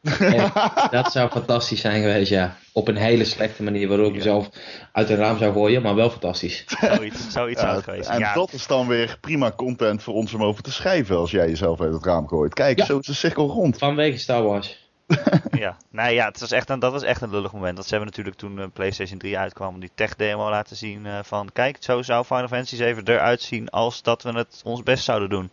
En [laughs] dat zou fantastisch zijn geweest, ja. Op een hele slechte manier, waarop ik mezelf uit een raam zou gooien, maar wel fantastisch. Zoiets, zoiets zou het geweest. En ja. dat is dan weer prima content voor ons om over te schrijven als jij jezelf uit het raam gooit. Kijk, Ja. zo is de cirkel rond. Vanwege Star Wars. [laughs] Ja, nee, ja het was echt een, dat was echt een lullig moment. Want ze hebben natuurlijk toen uh, PlayStation 3 uitkwam die tech demo laten zien uh, van kijk, zo zou Final Fantasy 7 eruit zien als dat we het ons best zouden doen.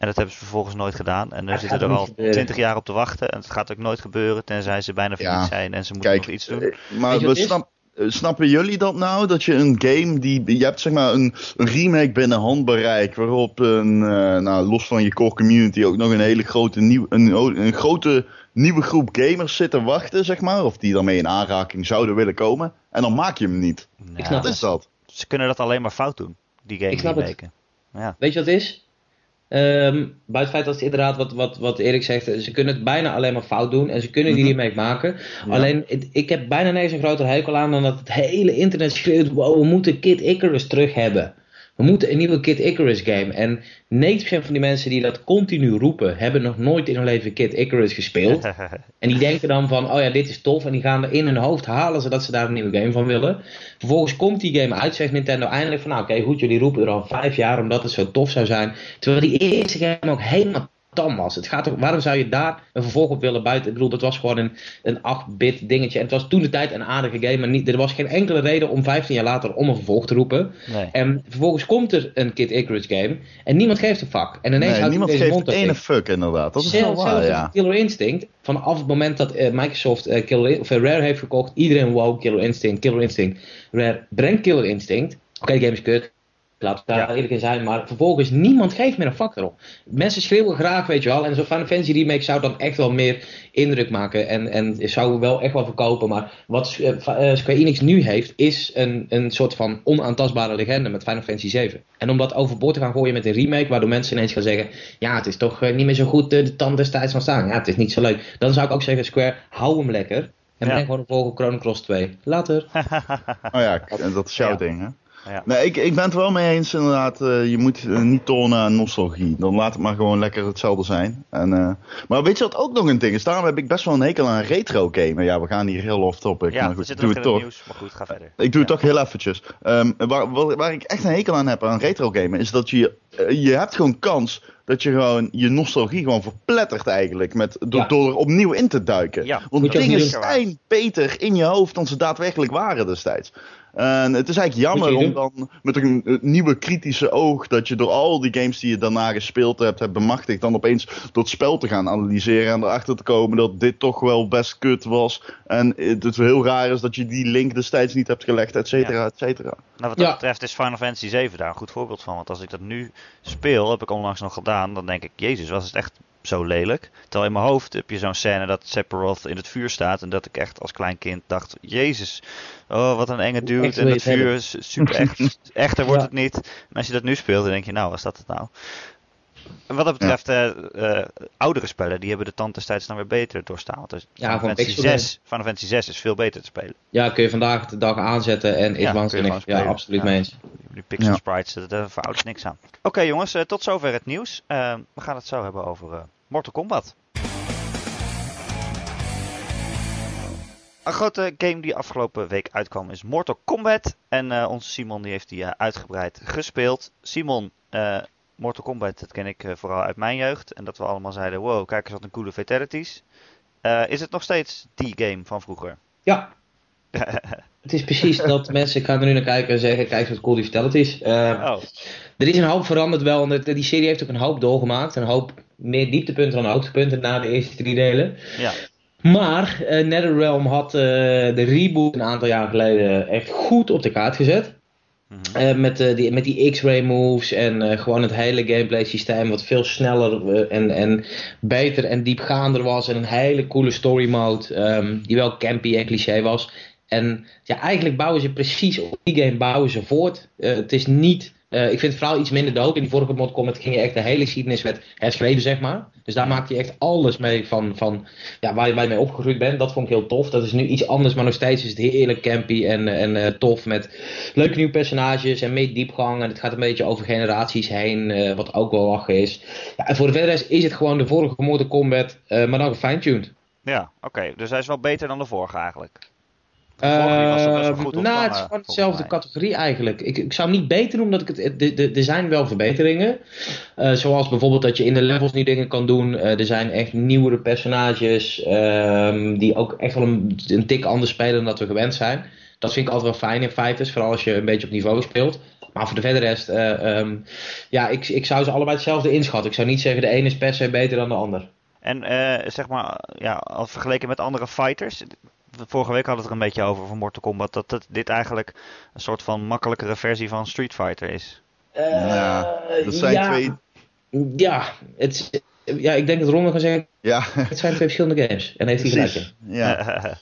En dat hebben ze vervolgens nooit gedaan. En Het zitten er al. 20 jaar op te wachten. En het gaat ook nooit gebeuren, tenzij ze bijna failliet Ja. zijn en ze moeten Kijk, nog iets doen. eh, maar we snap, eh, snappen jullie dat nou? Dat je een game die. Je hebt zeg maar een, een remake binnen handbereik. Waarop een. eh, nou, los van je core community ook nog een hele grote, nieuw, een, een grote nieuwe groep gamers zit te wachten, zeg maar. Of die daarmee in aanraking zouden willen komen. En dan maak je hem niet. Nou, snap Wat is dat? Ze kunnen dat alleen maar fout doen, die game Ik snap het. remaken. Ja. Weet je wat het is? Ehm, buiten het feit dat het inderdaad, wat, wat, wat Erik zegt, eh, ze kunnen het bijna alleen maar fout doen. En ze kunnen die Mhm. remake maken. Ja. Alleen, het- ik heb bijna nergens een groter hekel aan dan dat het hele internet schreeuwt: wow, we moeten Kid Icarus terug hebben. We moeten een nieuwe Kid Icarus game. En 90% van die mensen die dat continu roepen, hebben nog nooit in hun leven Kid Icarus gespeeld. [laughs] En die denken dan van, oh ja, dit is tof. En die gaan er in hun hoofd halen ze dat ze daar een nieuwe game van willen. Vervolgens komt die game uit, zegt Nintendo eindelijk van, nou oké, goed, jullie roepen er al vijf jaar omdat het zo tof zou zijn. Terwijl die eerste game ook helemaal tam was. Het gaat ook, waarom zou je daar een vervolg op willen buiten? Ik bedoel, dat was gewoon een, een 8-bit dingetje. En het was toen de tijd een aardige game, maar niet, er was geen enkele reden om 15 jaar later om een vervolg te roepen. nee. En vervolgens komt er een Kid Icarus game en niemand geeft een fuck. En ineens Nee, houdt niemand deze geeft mond ene fuck inderdaad. Dat is wel Zelf- waar, ja. Killer Instinct, vanaf het moment dat eh, Microsoft eh, Killer, In- of, eh, Rare heeft gekocht, iedereen wow, Killer Instinct, Killer Instinct. Rare brengt Killer Instinct. Oké, de game is kut. Laten we daar Ja. eerlijk in zijn, maar vervolgens niemand geeft meer een fuck erop. Mensen schreeuwen graag, weet je wel. En zo'n Final Fantasy remake zou dan echt wel meer indruk maken. En, en zou wel echt wel verkopen. Maar wat eh, eh, Square Enix nu heeft, is een, een soort van onaantastbare legende met Final Fantasy 7. En om dat overboord te gaan gooien met een remake, waardoor mensen ineens gaan zeggen: Ja, het is toch eh, niet meer zo goed de tand destijds van staan. Ja, het is niet zo leuk. Dan zou ik ook zeggen: Square, hou hem lekker. En Ja. breng gewoon een volgende Chrono Cross 2. Later. [laughs] Oh ja, en dat is jouw Ja. ding, hè? Ja. Nee, ik, ik ben het wel mee eens inderdaad. eh, je moet eh, niet tonen aan nostalgie. Dan laat het maar gewoon lekker hetzelfde zijn. En, eh, maar weet je wat ook nog een ding is? Daarom heb ik best wel een hekel aan retro gamen. Ja, we gaan hier heel off topic. ja, maar we goed, zitten doe het in het toch. nieuws, maar goed, ga verder. Ik doe het Ja. toch heel eventjes. Ehm, waar, waar, waar ik echt een hekel aan heb aan retro gamen, is dat je, je hebt gewoon kans dat je gewoon je nostalgie gewoon verplettert eigenlijk. Met, door, Ja. door er opnieuw in te duiken. Ja, Want dingen zijn beter in je hoofd dan ze daadwerkelijk waren destijds. En het is eigenlijk jammer om dan met een, nieuwe kritische oog, dat je door al die games die je daarna gespeeld hebt, hebt bemachtigd, dan opeens het spel te gaan analyseren en erachter te komen dat dit toch wel best kut was. En het heel raar is dat je die link destijds niet hebt gelegd, et cetera, et cetera. Nou, wat dat Ja. betreft is Final Fantasy 7 daar een goed voorbeeld van. Want als ik dat nu speel, heb ik onlangs nog gedaan, dan denk ik, jezus, was het echt zo lelijk. Terwijl in mijn hoofd heb je zo'n scène dat Sephiroth in het vuur staat. En dat ik echt als klein kind dacht, jezus, oh wat een enge dude. Echt En het vuur hebben. is super echt. [laughs] Echter wordt Ja. het niet. En als je dat nu speelt, dan denk je, nou, was dat het nou? Wat dat betreft, eh, eh, oudere spellen, die hebben de tand destijds dan weer beter doorstaan. Dus Ja, Final, gewoon Fantasy pixel 6, Final Fantasy 6 is veel beter te spelen. Ja, kun je vandaag de dag aanzetten en is Ja, waanzinnig. Ja, spelen. absoluut Ja. mee eens. Die pixel Ja. sprites, daar daar veroudert niks aan. Oké jongens, eh, tot zover het nieuws. Eh, we gaan het zo hebben over eh, Mortal Kombat. Een grote game die afgelopen week uitkwam is Mortal Kombat. En eh, onze Simon die heeft die eh, uitgebreid gespeeld. Simon, eh, Mortal Kombat, dat ken ik eh, vooral uit mijn jeugd. En dat we allemaal zeiden, wow, kijk eens wat een coole fatalities. Eh, is het nog steeds die game van vroeger? Ja. [laughs] Het is precies dat mensen gaan er nu naar kijken en zeggen, kijk eens wat cool die fatalities. Eh, oh, Er is een hoop veranderd wel. En die serie heeft ook een hoop doorgemaakt. Een hoop meer dieptepunten dan hoogtepunten na de eerste drie delen. ja. Maar NetherRealm had de reboot een aantal jaar geleden echt goed op de kaart gezet. Mhm. Eh, met, eh, die, met die X-ray moves en eh, gewoon het hele gameplay systeem wat veel sneller en, en beter en diepgaander was. En een hele coole story mode ehm, die wel campy en cliché was. En ja, eigenlijk bouwen ze precies op die game bouwen ze voort. Het is niet... eh, ik vind het vooral iets minder dood. In die vorige Mortal Kombat ging je echt de hele geschiedeniswet herschreven, zeg maar. Dus daar maak je echt alles mee van, van ja, waar, je, waar mee opgegroeid bent. Dat vond ik heel tof. Dat is nu iets anders, maar nog steeds is het heerlijk campy en, en eh, tof. Met leuke nieuwe personages en meer diepgang. En het gaat een beetje over generaties heen, eh, wat ook wel lachen is. Ja, en voor de verder is het gewoon de vorige Mortal Kombat, maar dan gefine-tuned. Ja, oké. Dus hij is wel beter dan de vorige eigenlijk. Eh, goed nou, het is gewoon volgens dezelfde categorie eigenlijk. Ik, ik zou niet beter doen, omdat ik het. de- de- Er zijn wel verbeteringen. Eh, zoals bijvoorbeeld dat je in de levels nu dingen kan doen. Eh, er zijn echt nieuwere personages. ehm, die ook echt wel een, een tik anders spelen dan dat we gewend zijn. Dat vind ik altijd wel fijn in fighters. Vooral als je een beetje op niveau speelt. Maar voor de verder rest. eh, ehm, ja, ik, ik zou ze allebei hetzelfde inschatten. Ik zou niet zeggen de ene is per se beter dan de ander. En eh, zeg maar, ja, als vergeleken met andere fighters. Vorige week hadden we het er een beetje over van Mortal Kombat. Dat het, dit eigenlijk een soort van makkelijkere versie van Street Fighter is. Ja, dat zijn ja, twee... Ja, het, is- ja, ik denk dat Ron kan zeggen. Ja, Het zijn twee verschillende games. En heeft hij gelijk. Ja. [laughs]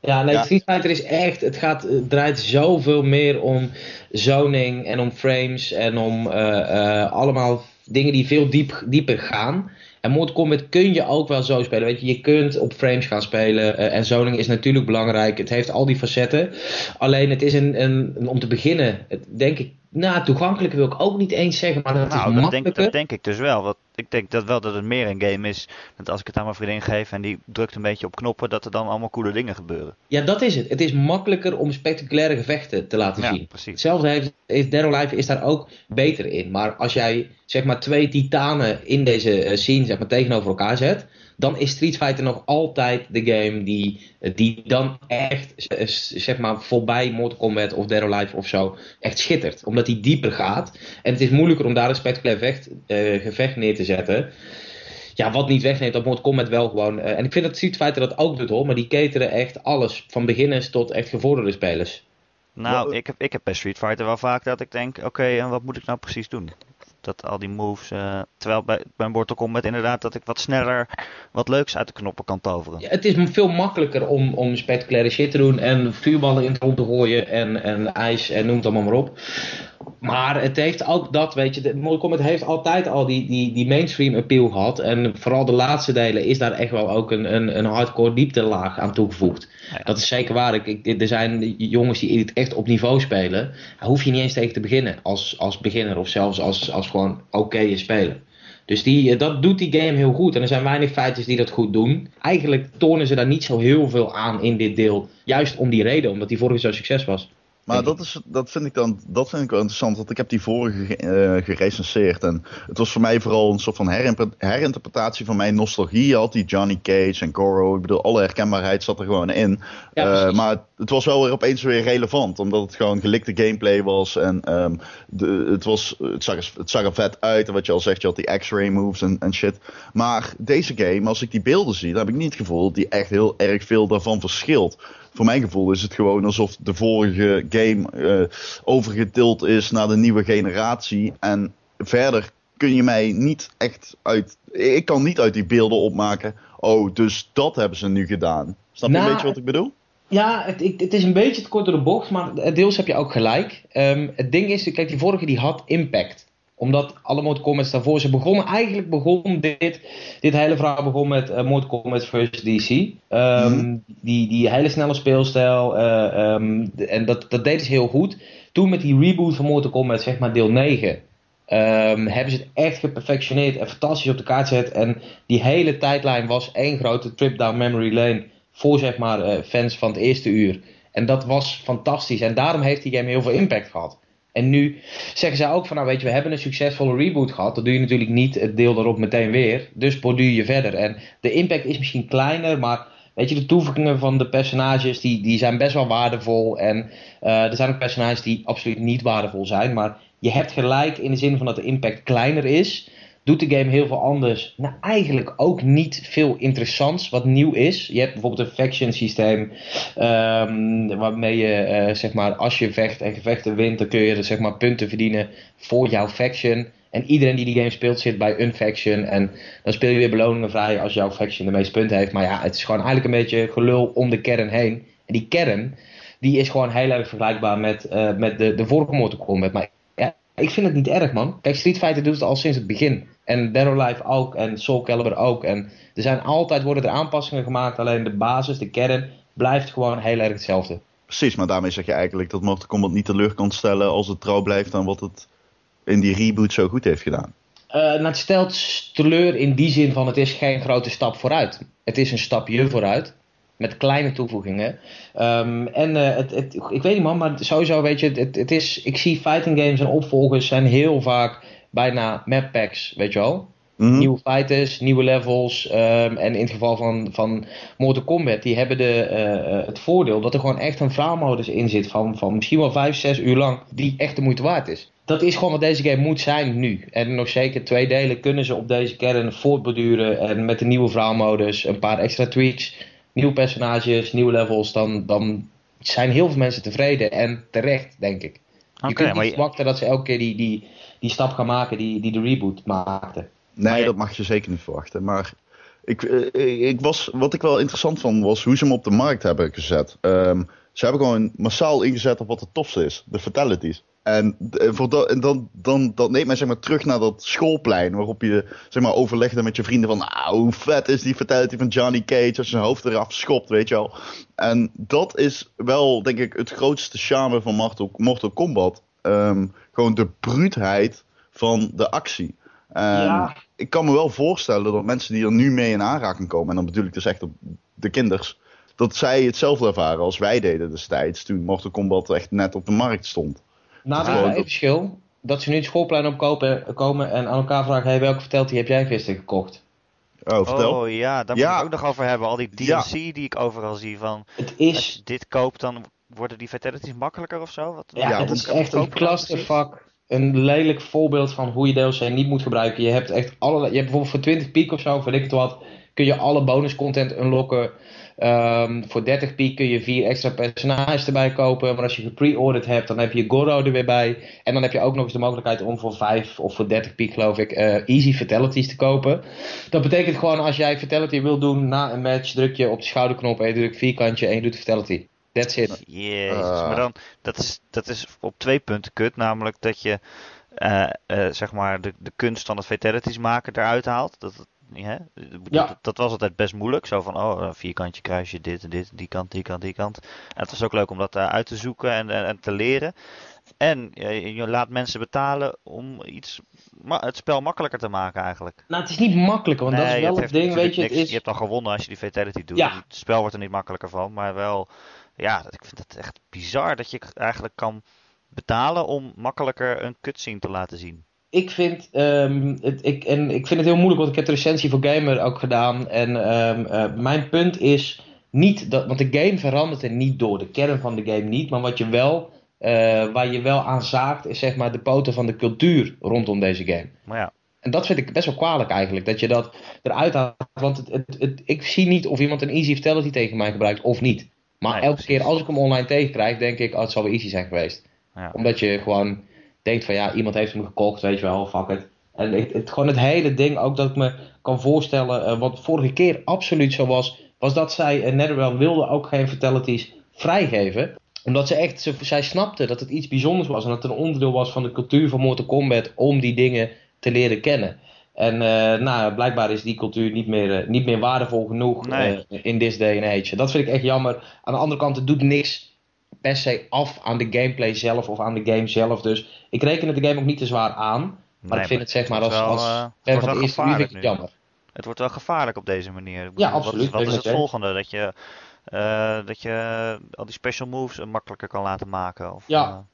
Ja, nee, Ja. Street Fighter is echt, het, gaat, het draait zoveel meer om zoning en om frames en om eh, eh, allemaal dingen die veel diep, dieper gaan. En Mortal Kombat kun je ook wel zo spelen. Weet je, je kunt op frames gaan spelen. eh, en zoning is natuurlijk belangrijk. Het heeft al die facetten. Alleen het is een, een, een- om te beginnen, het, denk ik, nou toegankelijk wil ik ook niet eens zeggen. Maar is nou, dat denk, makkelijker. dat denk ik dus wel. Want ik denk dat wel dat het meer een game is. Dat als ik het aan mijn vriendin geef en die drukt een beetje op knoppen, dat er dan allemaal coole dingen gebeuren. Ja, dat is het. Het is makkelijker om spectaculaire gevechten te laten Ja, zien. precies. Hetzelfde heeft, is Dead is daar ook beter in. Maar als jij zeg maar twee titanen in deze eh, scene zeg maar, tegenover elkaar zet, dan is Street Fighter nog altijd de game die, die dan echt zeg maar voorbij Mortal Kombat of Dead or Alive of zo echt schittert. Omdat die dieper gaat. En het is moeilijker om daar een spectaculair vecht, eh, gevecht neer te zetten. Ja, wat niet wegneemt dat Mortal Kombat wel gewoon... eh, en ik vind dat Street Fighter dat ook doet hoor. Maar die cateren echt alles. Van beginners tot echt gevorderde spelers. Nou, ik heb, ik heb bij Street Fighter wel vaak dat ik denk, oké, en wat moet ik nou precies doen? Dat al die moves, eh, terwijl bij, bij Mortal Kombat inderdaad dat ik wat sneller wat leuks uit de knoppen kan toveren. Ja, het is veel makkelijker om, om spectaculaire shit te doen en vuurballen in het rond te gooien en, en ijs en noem het allemaal maar op. Maar het heeft ook dat, weet je, de Kombat heeft altijd al die, die, die mainstream appeal gehad. En vooral de laatste delen is daar echt wel ook een, een, een hardcore dieptelaag aan toegevoegd. Ja. Dat is zeker waar. Ik, ik, er zijn jongens die het echt op niveau spelen. Daar hoef je niet eens tegen te beginnen als, als beginner of zelfs als, als gewoon oké speler. Dus die, eh, dat doet die game heel goed. En er zijn weinig fighters die dat goed doen. Eigenlijk tonen ze daar niet zo heel veel aan in dit deel. Juist om die reden, omdat die vorige zo succes was. Maar dat, is, dat vind ik dan dat vind ik wel interessant, want ik heb die vorige eh, gerecenseerd. En het was voor mij vooral een soort van herinterpretatie van mijn nostalgie. Je had die Johnny Cage en Goro, ik bedoel, alle herkenbaarheid zat er gewoon in. Ja, Eh, maar het was wel weer opeens weer relevant, omdat het gewoon gelikte gameplay was. En ehm, de, het, was, het, zag, er- het zag er vet uit. En wat je al zegt, je had die X-ray moves en, en shit. Maar deze game, als ik die beelden zie, dan heb ik niet het gevoel dat die echt heel erg veel daarvan verschilt. Voor mijn gevoel is het gewoon alsof de vorige game eh, overgetild is naar de nieuwe generatie. En verder kun je mij niet echt uit. Ik kan niet uit die beelden opmaken. Oh, dus dat hebben ze nu gedaan. Snap je Nou, een beetje wat ik bedoel? Ja, het, het is een beetje te kort door de bocht, maar deels heb je ook gelijk. Ehm, het ding is, kijk, die vorige die had impact. Omdat alle Mortal Kombat's daarvoor, ze begonnen, eigenlijk begon dit, dit hele verhaal begon met uh, Mortal Kombat vs. DC. Um, die, die hele snelle speelstijl, uh, um, en dat, dat deden ze heel goed. Toen met die reboot van Mortal Kombat, zeg maar deel 9, um, hebben ze het echt geperfectioneerd en fantastisch op de kaart gezet. En die hele tijdlijn was één grote trip down memory lane voor zeg maar uh, fans van het eerste uur. En dat was fantastisch. En daarom heeft die game heel veel impact gehad. En nu zeggen ze ook van, nou weet je, we hebben een succesvolle reboot gehad. Dat doe je natuurlijk niet het deel daarop meteen weer. Dus borduur je verder. En de impact is misschien kleiner, maar weet je, de toevoegingen van de personages, die, die zijn best wel waardevol. En uh, er zijn ook personages die absoluut niet waardevol zijn. Maar je hebt gelijk in de zin van dat de impact kleiner is doet de game heel veel anders. Nou, eigenlijk ook niet veel interessants wat nieuw is. Je hebt bijvoorbeeld een faction systeem. Um, waarmee je, uh, zeg maar, als je vecht en gevechten wint, dan kun je zeg maar, punten verdienen voor jouw faction. En iedereen die die game speelt zit bij een faction. En dan speel je weer beloningen vrij als jouw faction de meeste punten heeft. Maar ja, het is gewoon eigenlijk een beetje gelul om de kern heen. En die kern, die is gewoon heel erg vergelijkbaar met, uh, met de, de vorige Mortal Kombat. Maar ja, ik vind het niet erg, man. Kijk, Street Fighter doet het al sinds het begin. En or Alive ook. En Soul Calibur ook. En er zijn altijd worden er aanpassingen gemaakt. Alleen de basis, de kern, blijft gewoon heel erg hetzelfde. Precies, maar daarmee zeg je eigenlijk dat Mortal Kombat niet teleur kan stellen als het trouw blijft aan wat het in die reboot zo goed heeft gedaan. Uh, nou, het stelt teleur in die zin van het is geen grote stap vooruit. Het is een stapje vooruit. Met kleine toevoegingen. Um, en uh, het, het, ik weet niet man, maar sowieso weet je, het, het is, ik zie fighting games en opvolgers zijn heel vaak bijna map packs, weet je wel. Mm-hmm. Nieuwe fighters, nieuwe levels. Um, en in het geval van, van Mortal Kombat, die hebben de, uh, het voordeel dat er gewoon echt een verhaalmodus in zit van, van misschien wel 5, 6 uur lang, die echt de moeite waard is. Dat is gewoon wat deze game moet zijn nu. En nog zeker twee delen kunnen ze op deze kern voortborduren. En met de nieuwe verhaalmodus, een paar extra tweaks, nieuwe personages, nieuwe levels, dan, dan zijn heel veel mensen tevreden. En terecht, denk ik. Je kunt niet verwachten dat ze elke keer die, die, die stap gaan maken die, die de reboot maakte. Nee, dat mag je zeker niet verwachten. Maar ik, ik was, wat ik wel interessant vond, was hoe ze hem op de markt hebben gezet. Um, ze hebben gewoon massaal ingezet op wat het tofste is, de fatalities. En, voor dat, en dan, dan, dat neemt mij zeg maar, terug naar dat schoolplein waarop je zeg maar, overlegde met je vrienden van nou, hoe vet is die fatality van Johnny Cage als zijn hoofd eraf schopt, weet je wel. En dat is wel denk ik het grootste charme van Mortal, Mortal Kombat. Um, gewoon de bruutheid van de actie. Ja. Ik kan me wel voorstellen dat mensen die er nu mee in aanraking komen, en dan bedoel ik dus echt op de kinders, dat zij hetzelfde ervaren als wij deden destijds toen Mortal Kombat echt net op de markt stond. Nou, dat is even verschil. Dat ze nu het schoolplein opkopen komen en aan elkaar vragen, hey, welke vertelt die heb jij gisteren gekocht? Oh, vertel. Oh ja, daar moet ik ook nog over hebben. Al die DLC die ik overal zie van, het is... als je dit koopt dan worden die fatalities makkelijker of zo? Wat, ja, het is echt een clusterfuck. Een lelijk voorbeeld van hoe je DLC niet moet gebruiken. Je hebt echt alle, je hebt bijvoorbeeld voor 20 piek of zo, weet ik het wat, kun je alle bonus content unlocken. Um, voor 30 piek kun je vier extra personages erbij kopen. Maar als je gepre-ordered hebt, dan heb je Goro er weer bij. En dan heb je ook nog eens de mogelijkheid om voor 5 of voor 30 piek, geloof ik, uh, easy fatalities te kopen. Dat betekent gewoon als jij fatality wil doen na een match, druk je op de schouderknop en je drukt vierkantje en je doet fatality. That's it. Jezus, uh. maar dan, dat is, dat is op twee punten kut. Namelijk dat je, uh, uh, zeg maar, de, de kunst van het fatalities maken eruit haalt. Dat, ja, dat, dat, was altijd best moeilijk. Zo van, oh, vierkantje kruisje, dit en dit, die kant, die kant, die kant. En het was ook leuk om dat uit te zoeken en, en, en te leren. En je, je, laat mensen betalen om iets, het spel makkelijker te maken eigenlijk. Nou, het is niet makkelijker, want nee, dat is wel het, ding, weet je. Het is... Je hebt al gewonnen als je die fatality doet. Ja. Het spel wordt er niet makkelijker van, maar wel ja, ik vind het echt bizar dat je eigenlijk kan betalen om makkelijker een cutscene te laten zien. Ik vind, um, het, ik, en ik vind het heel moeilijk, want ik heb de recensie voor Gamer ook gedaan. En um, uh, mijn punt is niet dat, want de game verandert er niet door. De kern van de game niet, maar wat je wel, uh, waar je wel aan zaakt, is zeg maar de poten van de cultuur rondom deze game. Maar ja. En dat vind ik best wel kwalijk eigenlijk, dat je dat eruit haalt. Want het, het, ik zie niet of iemand een easy fatality tegen mij gebruikt of niet. Maar elke keer als ik hem online tegenkrijg, denk ik, oh, het zal wel easy zijn geweest. Ja. Omdat je gewoon denkt van ja, iemand heeft hem gekocht, weet je wel, fuck it. En het, het, gewoon het hele ding, ook dat ik me kan voorstellen, uh, wat vorige keer absoluut zo was, was dat zij, uh, Netherrealm wilde ook geen fatalities vrijgeven. Omdat ze echt, ze, zij snapte dat het iets bijzonders was en dat het een onderdeel was van de cultuur van Mortal Kombat om die dingen te leren kennen. En uh, nou, blijkbaar is die cultuur niet meer, uh, niet meer waardevol genoeg Nee. uh, in this day and age. Dat vind ik echt jammer. Aan de andere kant, het doet niks per se af aan de gameplay zelf of aan de game zelf. Dus ik reken het de game ook niet te zwaar aan. Maar Nee, ik vind het zeg maar als, als eh, fan van het eerste vind ik het jammer. Het wordt wel gevaarlijk op deze manier. Ja, absoluut, Wat, ik is het volgende? Dat je, eh, dat je al die special moves eh, makkelijker kan laten maken? Of, Ja.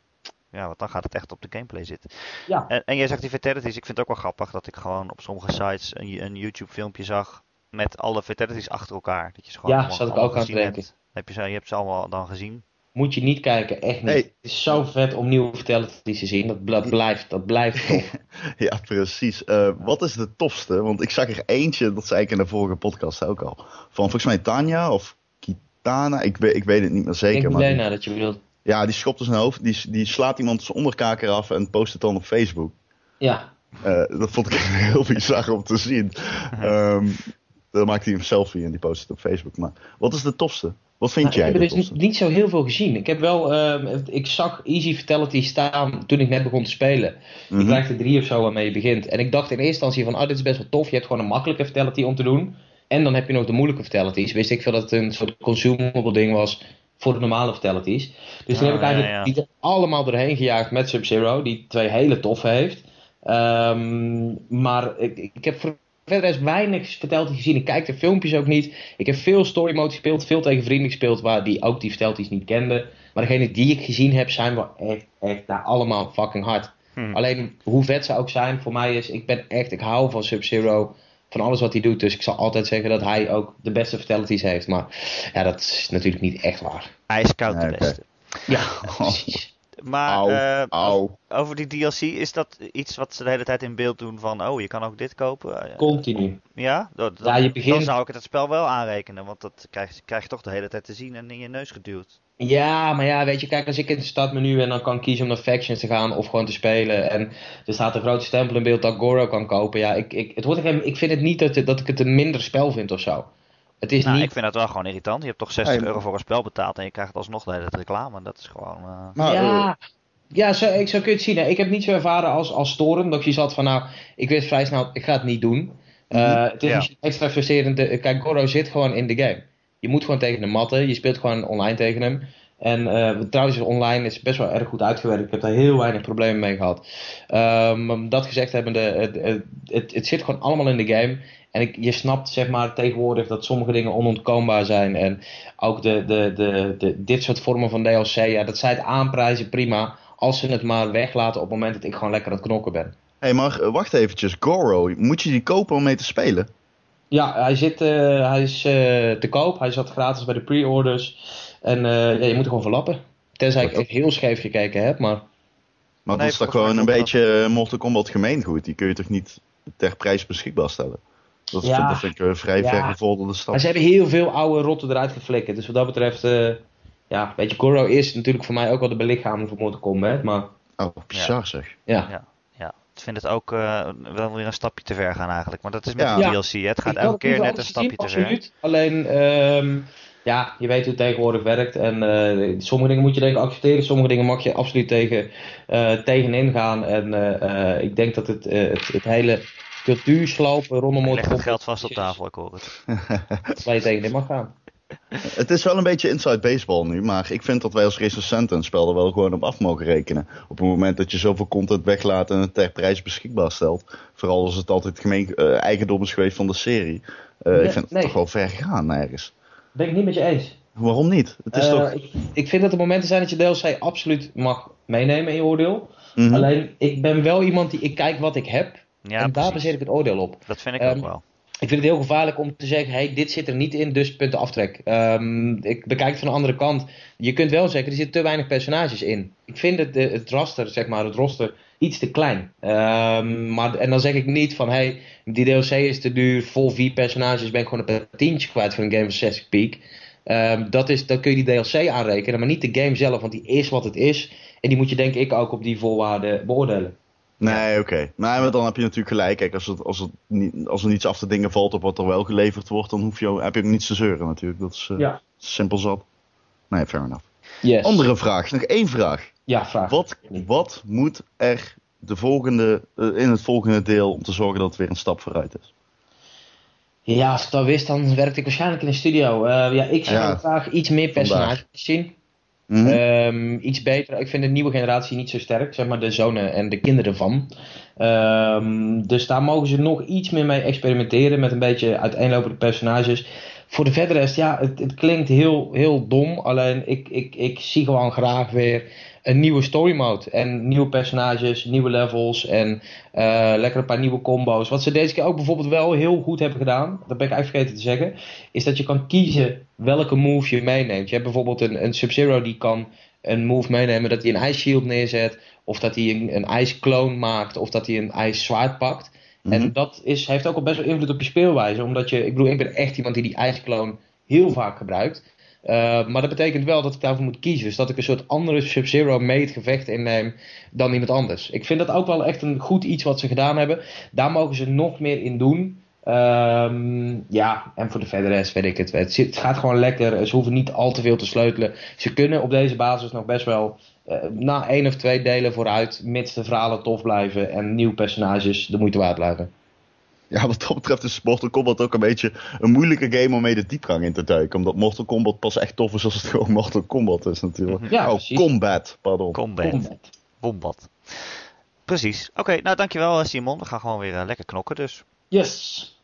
Ja, want dan gaat het echt op de gameplay zitten. Ja. En, en jij zegt die fatalities. Ik vind het ook wel grappig dat ik gewoon op sommige sites een, een YouTube filmpje zag met alle fatalities achter elkaar. Dat je ze gewoon Ja, zat ik ook aan te gezien denken. hebt. Heb je, ze, je hebt ze allemaal dan gezien. Moet je niet kijken, echt niet. Hey. Het is zo vet om nieuwe fatalities te zien. Dat, bl- blijft, dat blijft [laughs] tof. Ja, precies. Eh, wat is de tofste? Want ik zag er eentje, dat zei ik in de vorige podcast ook al. Van volgens mij Tanja of Kitana, ik weet, ik weet het niet meer ik zeker. denk Maar die- Lena dat je bedoelt. Ja, die schopt dus zijn hoofd, die, die slaat iemand zijn onderkaker af en post het dan op Facebook. Ja, Eh, dat vond ik [laughs] heel bizar om te zien. Ehm dan maakt hij een selfie en die post het op Facebook. Maar wat is de tofste? Wat vind Nou, jij ik heb er dus niet zo heel veel gezien. Ik heb wel, ehm, ik zag Easy Fatality staan toen ik net begon te spelen. Mhm. Je krijgt er drie of zo waarmee je begint. En ik dacht in eerste instantie van, oh dit is best wel tof. Je hebt gewoon een makkelijke fatality om te doen. En dan heb je nog de moeilijke fatalities. Wist ik veel dat het een soort consumable ding was voor de normale fatalities. Dus toen Ah, heb ik eigenlijk ja, ja. die er allemaal doorheen gejaagd met Sub-Zero. Die twee hele toffe heeft. Ehm, maar ik, ik heb verder is weinig fatalities gezien. Ik kijk de filmpjes ook niet. Ik heb veel story mode gespeeld. Veel tegen vrienden gespeeld waar die ook die fatalities niet kenden. Maar degene die ik gezien heb zijn wel echt, echt daar allemaal fucking hard. Hm. Alleen hoe vet ze ook zijn, voor mij is, ik ben echt, ik hou van Sub-Zero, van alles wat hij doet. Dus ik zal altijd zeggen dat hij ook de beste fatalities heeft. Maar ja, dat is natuurlijk niet echt waar. IJskoud de Nee, oké. beste. Ja, [laughs] precies. Maar eh, over die DLC, is dat iets wat ze de hele tijd in beeld doen van, oh, je kan ook dit kopen? Eh, Continu. Ja, dan, Ja, je begint- dan zou ik het het spel wel aanrekenen, want dat krijg, je- krijg je toch de hele tijd te zien en in je neus geduwd. Ja, maar ja, weet je, kijk, als ik in het startmenu en dan kan kiezen om naar factions te gaan of gewoon te spelen. En er staat een grote stempel in beeld dat Goro kan kopen. Ja, ik, ik, het wordt ik vind het niet dat, dat ik het een minder spel vind of zo. Het is Nou, niet. ik vind dat wel gewoon irritant. Je hebt toch 60 Hey, euro voor een spel betaald en je krijgt alsnog de hele reclame. Dat is gewoon... eh, Maar, eh, ja, ja zo, ik, zo kun je het zien. Hè. Ik heb het niet zo ervaren als, als storend. Dat zoiets had van, nou, ik wist vrij snel, ik ga het niet doen. Eh, Mhm. het is Ja. misschien extra frustrerend. De- Kijk, Goro zit gewoon in de game. Je moet gewoon tegen hem matten. Je speelt gewoon online tegen hem. En eh, trouwens, online is best wel erg goed uitgewerkt. Ik heb daar heel weinig problemen mee gehad. Ehm, dat gezegd hebbende, het, het, het, het zit gewoon allemaal in de game. En ik, je snapt zeg maar tegenwoordig dat sommige dingen onontkoombaar zijn. En ook de, de, de, de, dit soort vormen van DLC, ja, dat zij het aanprijzen prima. Als ze het maar weglaten op het moment dat ik gewoon lekker aan het knokken ben. hey, maar wacht eventjes. Goro, moet je die kopen om mee te spelen? Ja, hij, zit, eh, hij is eh, te koop. Hij zat gratis bij de pre-orders. En eh, ja, je moet er gewoon verlappen. Tenzij ik echt heel scheef gekeken heb, maar... Maar Nee, dat is toch gewoon een beetje Mortal Kombat gemeengoed. Die kun je toch niet ter prijs beschikbaar stellen? Dat, is, Ja. dat vind ik een vrij Ja. vergevorderde stap. Maar ze hebben heel veel oude rotten eruit geflikkerd. Dus wat dat betreft... eh, ja, weet je, Goro is natuurlijk voor mij ook wel de belichaming van Mortal Kombat. Maar Oh, bizar zeg. ja, Ja, ja. Ik vind het ook eh, wel weer een stapje te ver gaan eigenlijk. Maar dat is met Ja. de. DLC. hè. Het gaat elke keer net een stapje te ver. absoluut. Alleen, ehm, ja, je weet hoe het tegenwoordig werkt. En eh, sommige dingen moet je denk ik accepteren. Sommige dingen mag je absoluut tegen, eh, tegenin gaan. En eh, eh, ik denk dat het, eh, het, het hele cultuurslopen rondom Ik Mortal leg het geld vast op tafel, ik hoor het. Waar je tegenin mag gaan. Het is wel een beetje inside baseball nu, maar ik vind dat wij als recensenten een spel er wel gewoon op af mogen rekenen. Op het moment dat je zoveel content weglaat en het ter prijs beschikbaar stelt. Vooral als het altijd gemeen, eh, eigendom is geweest van de serie. Eh, Nee, ik vind het nee. toch wel ver gegaan ergens. Ben ik niet met je eens. Waarom niet? Het is Eh, toch... ik, ik vind dat er momenten zijn dat je DLC absoluut mag meenemen in je oordeel. Mhm. Alleen, ik ben wel iemand die, ik kijk wat ik heb. Ja, en daar baseer ik het oordeel op. Dat vind ik Ehm, ook wel. Ik vind het heel gevaarlijk om te zeggen, hey, dit zit er niet in, dus punten aftrek. Ehm, ik bekijk het van de andere kant. Je kunt wel zeggen, er zitten te weinig personages in. Ik vind het, eh, het raster, zeg maar, het roster, iets te klein. Ehm, maar, en dan zeg ik niet van, hey, die DLC is te duur, vol vier personages ben ik gewoon een tientje kwijt voor een game van 60 piek. Ehm, dat is, dan kun je die DLC aanrekenen, maar niet de game zelf, want die is wat het is. En die moet je denk ik ook op die voorwaarden beoordelen. Nee, oké. Maar maar dan heb je natuurlijk gelijk. Kijk, als, het, als, het niet, als er niets af te dingen valt op wat er wel geleverd wordt, dan hoef je, ook- heb je ook niets te zeuren natuurlijk. Dat is eh, Ja. simpel zat. Nee, fair enough. Yes. Andere vraag, nog één vraag. Ja, vraag. Wat, wat moet er de volgende, eh, in het volgende deel om te zorgen dat het weer een stap vooruit is? Ja, als ik dat wist, dan werkte ik waarschijnlijk in een studio. Eh, ja, ik zou Ja, graag iets meer personages vandaag. Mhm. Ehm, iets beter. Ik vind de nieuwe generatie niet zo sterk, zeg maar de zonen en de kinderen van. Ehm, dus daar mogen ze nog iets meer mee experimenteren met een beetje uiteenlopende personages. Voor de verdere rest, ja, het, het klinkt heel, heel dom. Alleen ik, ik, ik zie gewoon graag weer een nieuwe story mode. En nieuwe personages, nieuwe levels en eh, lekker een paar nieuwe combo's. Wat ze deze keer ook bijvoorbeeld wel heel goed hebben gedaan, dat ben ik eigenlijk vergeten te zeggen, is dat je kan kiezen welke move je meeneemt. Je hebt bijvoorbeeld een, een Sub-Zero die kan een move meenemen dat hij een ice shield neerzet, of dat hij een, een ice clone maakt, of dat hij een ice zwaard pakt. En Mhm. dat is, heeft ook al best wel invloed op je speelwijze, omdat je, ik bedoel, ik ben echt iemand die die ice clone heel vaak gebruikt. Uh, maar dat betekent wel dat ik daarvoor moet kiezen. Dus dat ik een soort andere Sub-Zero mee gevecht inneem dan iemand anders. Ik vind dat ook wel echt een goed iets wat ze gedaan hebben. Daar mogen ze nog meer in doen. Um, ja, en voor de verdere rest weet ik het. Het, het gaat gewoon lekker. Ze hoeven niet al te veel te sleutelen. Ze kunnen op deze basis nog best wel uh, na één of twee delen vooruit. Mits de verhalen tof blijven en nieuwe personages de moeite waard blijven. [laughs] Ja, wat dat betreft is Mortal Kombat ook een beetje een moeilijke game om mee de diepgang in te duiken. Omdat Mortal Kombat pas echt tof is als het [laughs] gewoon Mortal Kombat is natuurlijk. Ja, oh, precies. Combat, pardon. Combat. Combat. Precies. Oké, nou dankjewel Simon. We gaan gewoon weer uh, lekker knokken dus. Yes.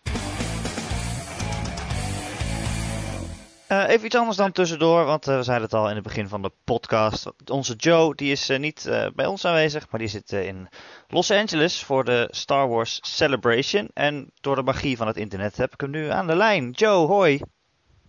Uh, even iets anders dan tussendoor, want uh, we zeiden het al in het begin van de podcast. Onze Joe, die is uh, niet bij ons aanwezig, maar die zit in Los Angeles voor de Star Wars Celebration. En door de magie van het internet heb ik hem nu aan de lijn. Joe, hoi.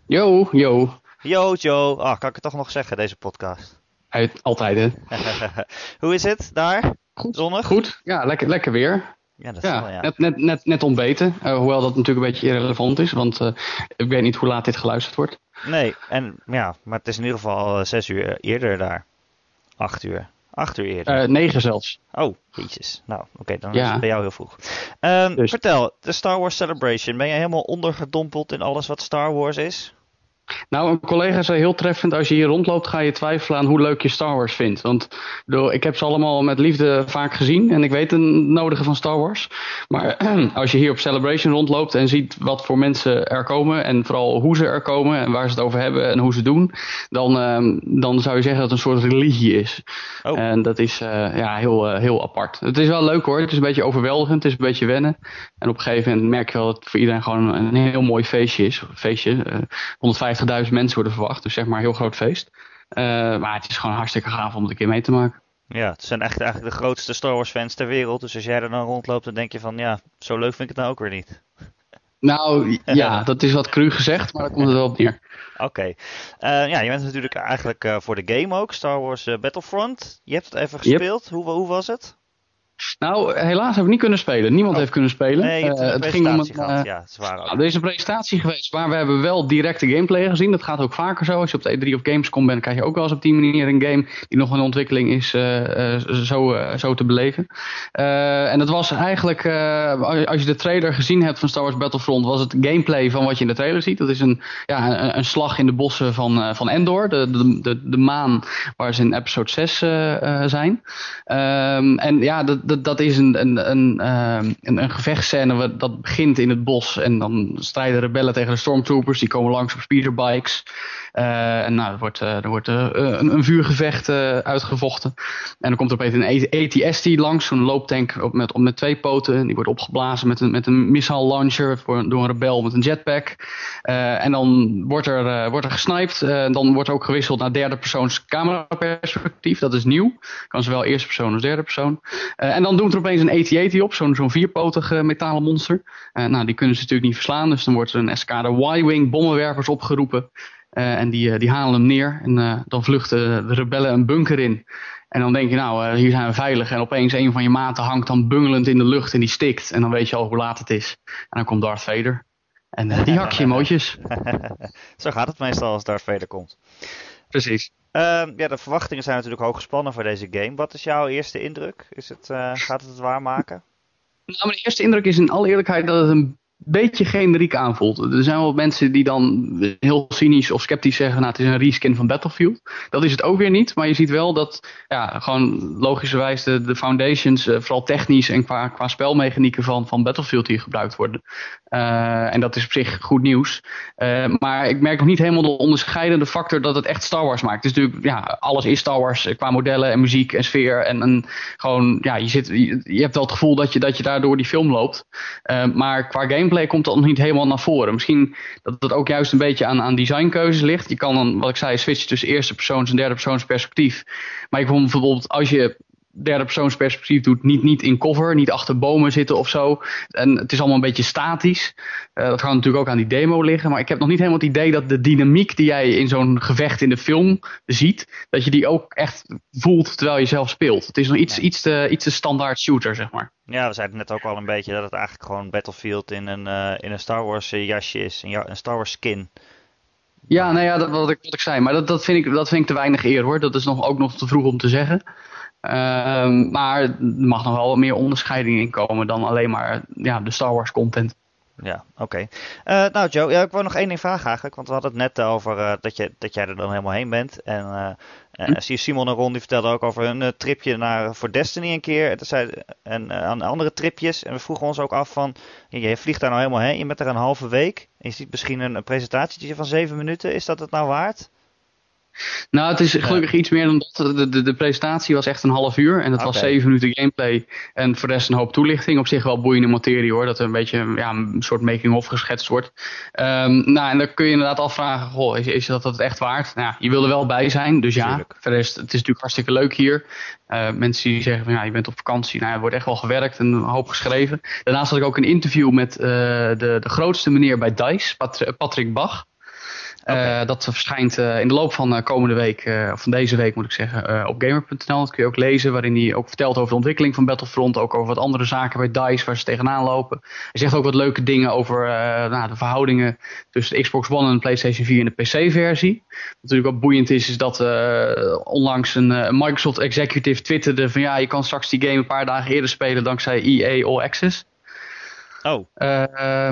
Yo, yo. Yo, Joe. Ah, kan ik het toch nog zeggen, deze podcast? Uit, altijd, hè? [laughs] Hoe is het daar? Goed. Zonnig? Goed, ja, lekker, lekker weer. Ja, dat ja, wel, ja. Net, net, net, net ontbeten. Uh, hoewel dat natuurlijk een beetje irrelevant is, want uh, ik weet niet hoe laat dit geluisterd wordt. Nee, en, ja, maar het is in ieder geval uh, zes uur eerder daar. Acht uur. Acht uur eerder. negen zelfs. Oh, jeetjes. Nou, oké, okay, dan Ja. is het bij jou heel vroeg. Um, Dus- Vertel, de Star Wars Celebration. Ben je helemaal ondergedompeld in alles wat Star Wars is? Nou, een collega zei heel treffend, als je hier rondloopt ga je twijfelen aan hoe leuk je Star Wars vindt. Want ik bedoel, ik heb ze allemaal met liefde vaak gezien en ik weet het nodige van Star Wars. Maar [clears throat] als je hier op Celebration rondloopt en ziet wat voor mensen er komen en vooral hoe ze er komen en waar ze het over hebben en hoe ze doen, dan, ehm, dan zou je zeggen dat het een soort religie is. Oh. En dat is eh, ja, heel, eh, heel apart. Het is wel leuk hoor, het is een beetje overweldigend, het is een beetje wennen. En op een gegeven moment merk je wel dat het voor iedereen gewoon een heel mooi feestje is. Feestje, eh, 150 50.000 mensen worden verwacht. Dus zeg maar een heel groot feest. Uh, maar het is gewoon hartstikke gaaf om het een keer mee te maken. Ja, het zijn echt eigenlijk de grootste Star Wars fans ter wereld. Dus als jij er dan rondloopt, dan denk je van ja, zo leuk vind ik het nou ook weer niet. [laughs] Nou ja, dat is wat cru gezegd, maar daar komt het wel op neer. [laughs] Oké. Okay. Uh, ja, je bent natuurlijk eigenlijk uh, voor de game ook, Star Wars Battlefront. Je hebt het even gespeeld. Yep. Hoe, hoe was het? Nou, helaas heb ik niet kunnen spelen. Niemand Oh. heeft kunnen spelen. Nee, je hebt een het ging om een, gehad. ja, waar ook. Nou, er is een presentatie geweest, maar we hebben wel directe gameplay gezien. Dat gaat ook vaker zo. Als je op de E3 of Gamescom bent, krijg je ook wel eens op die manier een game die nog in ontwikkeling is, uh, uh, zo, zo te beleven. en dat was eigenlijk, als je de trailer gezien hebt van Star Wars Battlefront, was het gameplay van wat je in de trailer ziet. Dat is een, ja, een, een slag in de bossen van, van Endor, de, de, de, de maan waar ze in episode 6 zijn. Um, en ja, dat, dat, dat is een, een, een, uh, een, een gevechtscène dat begint in het bos. En dan strijden rebellen tegen de stormtroopers. Die komen langs op speederbikes. Uh, en nou, er wordt, uh, er wordt uh, een, een, vuurgevecht uitgevochten. En dan komt er opeens een ATST langs. Zo'n looptank op met, op met twee poten. Die wordt opgeblazen met een, met een missile launcher voor, door een rebel met een jetpack. en dan wordt er, wordt er gesniped. dan wordt er ook gewisseld naar derde persoons cameraperspectief. Dat is nieuw. Kan zowel eerste persoon als derde persoon. en dan doet er opeens een AT-AT op. Zo'n zo'n vierpotige metalen monster. nou, die kunnen ze natuurlijk niet verslaan. Dus dan wordt er een escade Y-Wing bommenwerpers opgeroepen. Uh, en die, die halen hem neer. En uh, dan vluchten de rebellen een bunker in. En dan denk je, nou, uh, hier zijn we veilig. En opeens een van je maten hangt dan bungelend in de lucht en die stikt. En dan weet je al hoe laat het is. En dan komt Darth Vader. En die hak je in mootjes. [laughs] Zo gaat het meestal als Darth Vader komt. Precies. ja, de verwachtingen zijn natuurlijk hoog gespannen voor deze game. Wat is jouw eerste indruk? Is het, gaat het het waarmaken? Nou, mijn eerste indruk is in alle eerlijkheid dat het een beetje generiek aanvoelt. Er zijn wel mensen die dan heel cynisch of sceptisch zeggen, nou het is een reskin van Battlefield. Dat is het ook weer niet, maar je ziet wel dat ja, gewoon logischerwijs de, foundations, uh, vooral technisch en qua, qua spelmechanieken van, van Battlefield hier gebruikt worden. Uh, en dat is op zich goed nieuws. Uh, maar ik merk nog niet helemaal de onderscheidende factor dat het echt Star Wars maakt. Is natuurlijk, ja, alles is Star Wars qua modellen en muziek en sfeer. En, en gewoon, ja, je, zit, je, je hebt wel het gevoel dat je, dat je daar door die film loopt. maar qua gameplay komt dat nog niet helemaal naar voren. Misschien dat dat ook juist een beetje aan, aan designkeuzes ligt. Je kan dan, wat ik zei, switchen tussen eerste persoons en derde persoons perspectief. Maar ik vond bijvoorbeeld als je derde persoons perspectief doet, niet, niet in cover, niet achter bomen zitten of zo. En het is allemaal een beetje statisch. Uh, dat gaat natuurlijk ook aan die demo liggen. Maar ik heb nog niet helemaal het idee dat de dynamiek die jij in zo'n gevecht in de film ziet, dat je die ook echt voelt terwijl je zelf speelt. Het is nog iets, iets, te, iets te standaard shooter, zeg maar. Ja, we zeiden net ook al een beetje dat het eigenlijk gewoon Battlefield in een, uh, in een Star Wars eh, jasje is. Een, een Star Wars skin. Ja, nou ja, dat wat ik, wat ik zei. Maar dat, dat, vind ik, dat vind ik te weinig eer hoor. Dat is nog, ook nog te vroeg om te zeggen. Uh, maar er mag nog wel wat meer onderscheiding in komen dan alleen maar ja, de Star Wars content. Ja, oké. Okay. Uh, nou Joe, ja, ik wil nog één ding vragen eigenlijk. Want we hadden het net over uh, dat, je, dat jij er dan helemaal heen bent. En uh, hm? Simon en Ron die vertelden ook over een tripje naar, voor Destiny een keer. En, zei, en aan andere tripjes. En we vroegen ons ook af van, je, je, vliegt daar nou helemaal heen. Je bent er een halve week. En je ziet misschien een, een presentatietje van zeven minuten. Is dat het nou waard? Nou, het is gelukkig iets meer dan dat. De, de, de, presentatie was echt een half uur. En het was zeven minuten gameplay. En voor de rest een hoop toelichting. Op zich wel boeiende materie hoor. Dat er een beetje ja, een soort making-of geschetst wordt. Um, nou, en dan kun je inderdaad afvragen. Goh, is, is dat het echt waard? Nou, je wil er wel bij zijn. Dus ja, voor de rest, het is natuurlijk hartstikke leuk hier. Uh, mensen die zeggen van ja, je bent op vakantie. Nou, er wordt echt wel gewerkt en een hoop geschreven. Daarnaast had ik ook een interview met uh, de, de grootste meneer bij DICE, Patrick Bach. Okay. Uh, dat verschijnt uh, in de loop van uh, komende week, of van deze week moet ik zeggen, op gamer.nl. Dat kun je ook lezen, waarin hij ook vertelt over de ontwikkeling van Battlefront. Ook over wat andere zaken bij DICE waar ze tegenaan lopen. Hij zegt ook wat leuke dingen over nou, de verhoudingen tussen de Xbox One en de PlayStation 4 en de PC-versie. Wat natuurlijk ook boeiend is, is dat onlangs een Microsoft executive twitterde van ja, je kan straks die game een paar dagen eerder spelen dankzij EA All Access. Oh. Uh,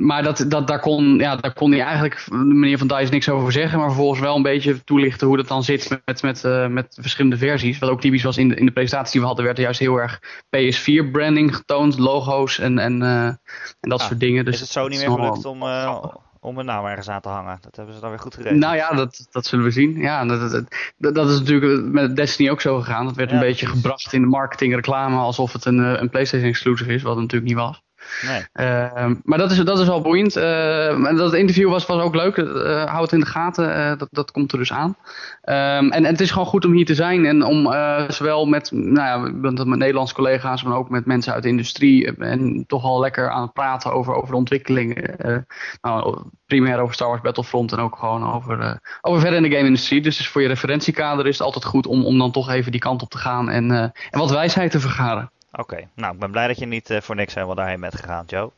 maar dat, dat, daar, kon, ja, daar kon hij eigenlijk, de meneer Van Dijs, niks over zeggen. Maar vervolgens wel een beetje toelichten hoe dat dan zit met, met, met, uh, met verschillende versies. Wat ook typisch was in de, in de presentatie die we hadden, werd er juist heel erg PS4 branding getoond. Logo's en, en, uh, en dat ah, soort dingen. Dus is het zo niet meer gelukt om, uh, om een naam ergens aan te hangen? Dat hebben ze dan weer goed geregeld. Nou ja, dat, dat zullen we zien. Ja, dat, dat, dat, dat is natuurlijk met Destiny ook zo gegaan. Dat werd ja, een beetje gebracht in de marketing reclame alsof het een, een PlayStation exclusive is, wat het natuurlijk niet was. Nee. Uh, maar dat is, dat is wel boeiend. Uh, dat interview was, was ook leuk. Uh, hou het in de gaten. dat, dat komt er dus aan. Um, en, het is gewoon goed om hier te zijn. En om zowel met, nou ja, met Nederlandse collega's, maar ook met mensen uit de industrie. En toch al lekker aan het praten over, over de ontwikkelingen. nou, primair over Star Wars Battlefront en ook gewoon over, over verder in de game-industrie. Dus, dus voor je referentiekader is het altijd goed om, om dan toch even die kant op te gaan en, en wat wijsheid te vergaren. Oké, okay. nou ik ben blij dat je niet uh, voor niks helemaal daarheen bent gegaan, Joe.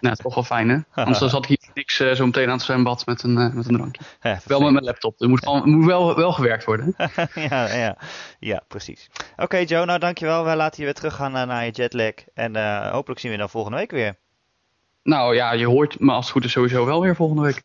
Nou, toch wel fijn hè? [laughs] Anders zat ik hier niks uh, zo meteen aan het zwembad met een, uh, met een drankje. Ja, wel met mijn laptop, er moet, gewoon, moet wel, wel gewerkt worden. [laughs] ja, ja, ja, precies. Oké okay, Joe, nou dankjewel. Wij laten je weer terug gaan naar je jetlag. En hopelijk zien we je dan volgende week weer. Nou ja, je hoort me als het goed is sowieso wel weer volgende week.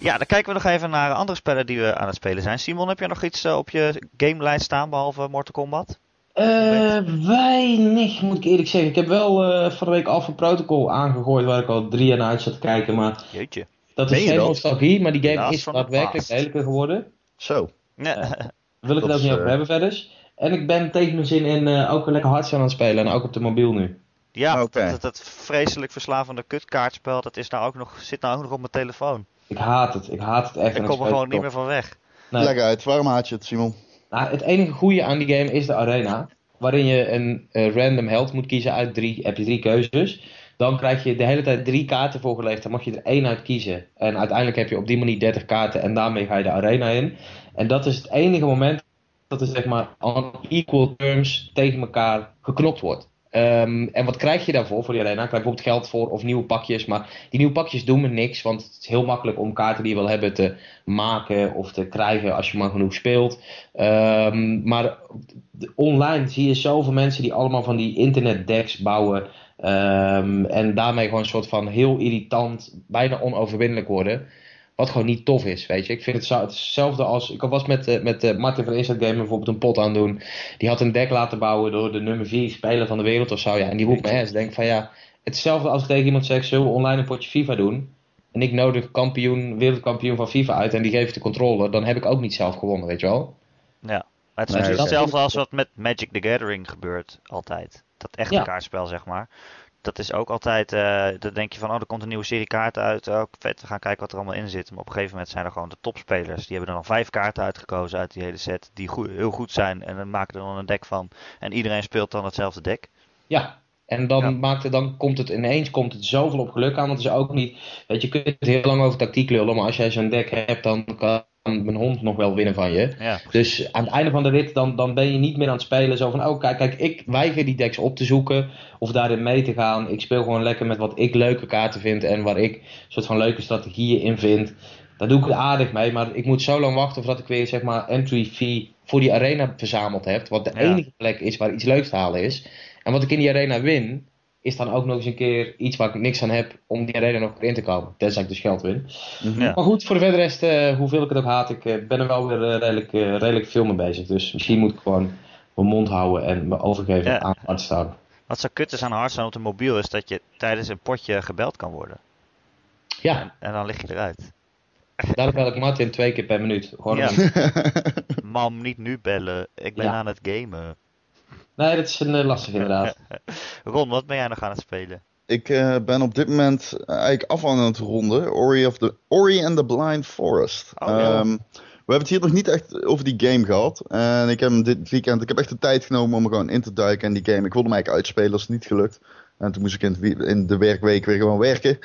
Ja, dan kijken we nog even naar andere spellen die we aan het spelen zijn. Simon, heb je nog iets uh, op je gamelijst staan behalve Mortal Kombat? Uh, weinig, moet ik eerlijk zeggen. Ik heb wel uh, van de week Alpha Protocol aangegooid waar ik al drie jaar naar uit zat te kijken. Maar Jeetje. Dat is geen nostalgie, maar die game Last is daadwerkelijk lelijker geworden. Zo. Nee. wil ik het ook niet over hebben verder. En ik ben tegen mijn zin in ook een lekker hard aan het spelen. En ook op de mobiel nu. Ja, okay. dat, dat, vreselijk verslavende kutkaartspel, dat is nou ook nog, zit nou ook nog op mijn telefoon. Ik haat het. Ik haat het echt. Ik kom er gewoon niet meer van weg. Nee. Lekker uit. Waarom haat je het, Simon? Nou, het enige goede aan die game is de arena. Waarin je een uh, random held moet kiezen uit drie. Heb je drie keuzes. Dan krijg je de hele tijd drie kaarten voorgelegd. Dan mag je er één uit kiezen. En uiteindelijk heb je op die manier 30 kaarten. En daarmee ga je de arena in. En dat is het enige moment dat er zeg maar on equal terms tegen elkaar geknopt wordt. Ehm, en wat krijg je daarvoor voor die arena? Krijg je bijvoorbeeld geld voor of nieuwe pakjes. Maar die nieuwe pakjes doen me niks. Want het is heel makkelijk om kaarten die je wil hebben te maken of te krijgen als je maar genoeg speelt. Ehm, maar online zie je zoveel mensen die allemaal van die internetdecks bouwen. Ehm, en daarmee gewoon een soort van heel irritant, bijna onoverwinnelijk worden. Wat gewoon niet tof is, weet je. Ik vind het zo, hetzelfde als... Ik was met, uh, met uh, Martin van Inside Game bijvoorbeeld een pot aan doen. Die had een deck laten bouwen door de nummer 4 speler van de wereld of zo. Ja, en die roept me ass. Denk van ja, hetzelfde als ik tegen iemand zeg... Zullen we online een potje FIFA doen? En ik nodig kampioen, wereldkampioen van FIFA uit en die geeft de controle. Dan heb ik ook niet zelf gewonnen, weet je wel. Ja, het is nee, hetzelfde als wat met Magic the Gathering gebeurt altijd. Dat echte ja. kaartspel, zeg maar dat is ook altijd, uh, dan denk je van, oh, er komt een nieuwe serie kaarten uit. Oh, vet, we gaan kijken wat er allemaal in zit. Maar op een gegeven moment zijn er gewoon de topspelers. Die hebben er dan vijf kaarten uitgekozen uit die hele set. Die goed, heel goed zijn. En dan maken er dan een deck van. En iedereen speelt dan hetzelfde deck. Ja, en dan, ja. maakt het, dan komt het ineens komt het zoveel op geluk aan. Want het is ook niet. Weet je, je kunt heel lang over tactiek lullen. Maar als jij zo'n deck hebt, dan kan mijn hond nog wel winnen van je. Ja. Dus aan het einde van de rit, dan, dan ben je niet meer aan het spelen. Zo van, oh kijk, kijk, ik weiger die decks op te zoeken. Of daarin mee te gaan. Ik speel gewoon lekker met wat ik leuke kaarten vind. En waar ik een soort van leuke strategieën in vind. Daar doe ik het aardig mee. Maar ik moet zo lang wachten voordat ik weer, zeg maar, entry fee voor die arena verzameld heb. Wat de ja. enige plek is waar iets leuks te halen is. En wat ik in die arena win, is dan ook nog eens een keer iets waar ik niks aan heb om die reden nog in te komen. Tenzij ik dus geld win. Mhm. Ja. Maar goed, voor de verdere rest, uh, hoeveel ik het ook haat, ik uh, ben er wel weer uh, redelijk, redelijk veel mee bezig. Dus misschien moet ik gewoon mijn mond houden en me overgeven ja. aan Hearthstone. Wat zo kut is aan Hearthstone op de mobiel is dat je tijdens een potje gebeld kan worden. Ja. En, en dan lig je eruit. Daarom bel ik Martin twee keer per minuut. Gewoon ja. [laughs] Mam, niet nu bellen. Ik ben ja. aan het gamen. Nee, dat is een uh, lastig inderdaad. [laughs] Ron, wat ben jij nog aan het spelen? Ik uh, ben op dit moment eigenlijk af aan het ronden. Ori, of the, Ori and the Blind Forest. Oh, ja. um, we hebben het hier nog niet echt over die game gehad. En ik heb hem dit weekend, ik heb echt de tijd genomen om er gewoon in te duiken in die game. Ik wilde hem eigenlijk uitspelen, dat is niet gelukt. En toen moest ik in, in de werkweek weer gewoon werken.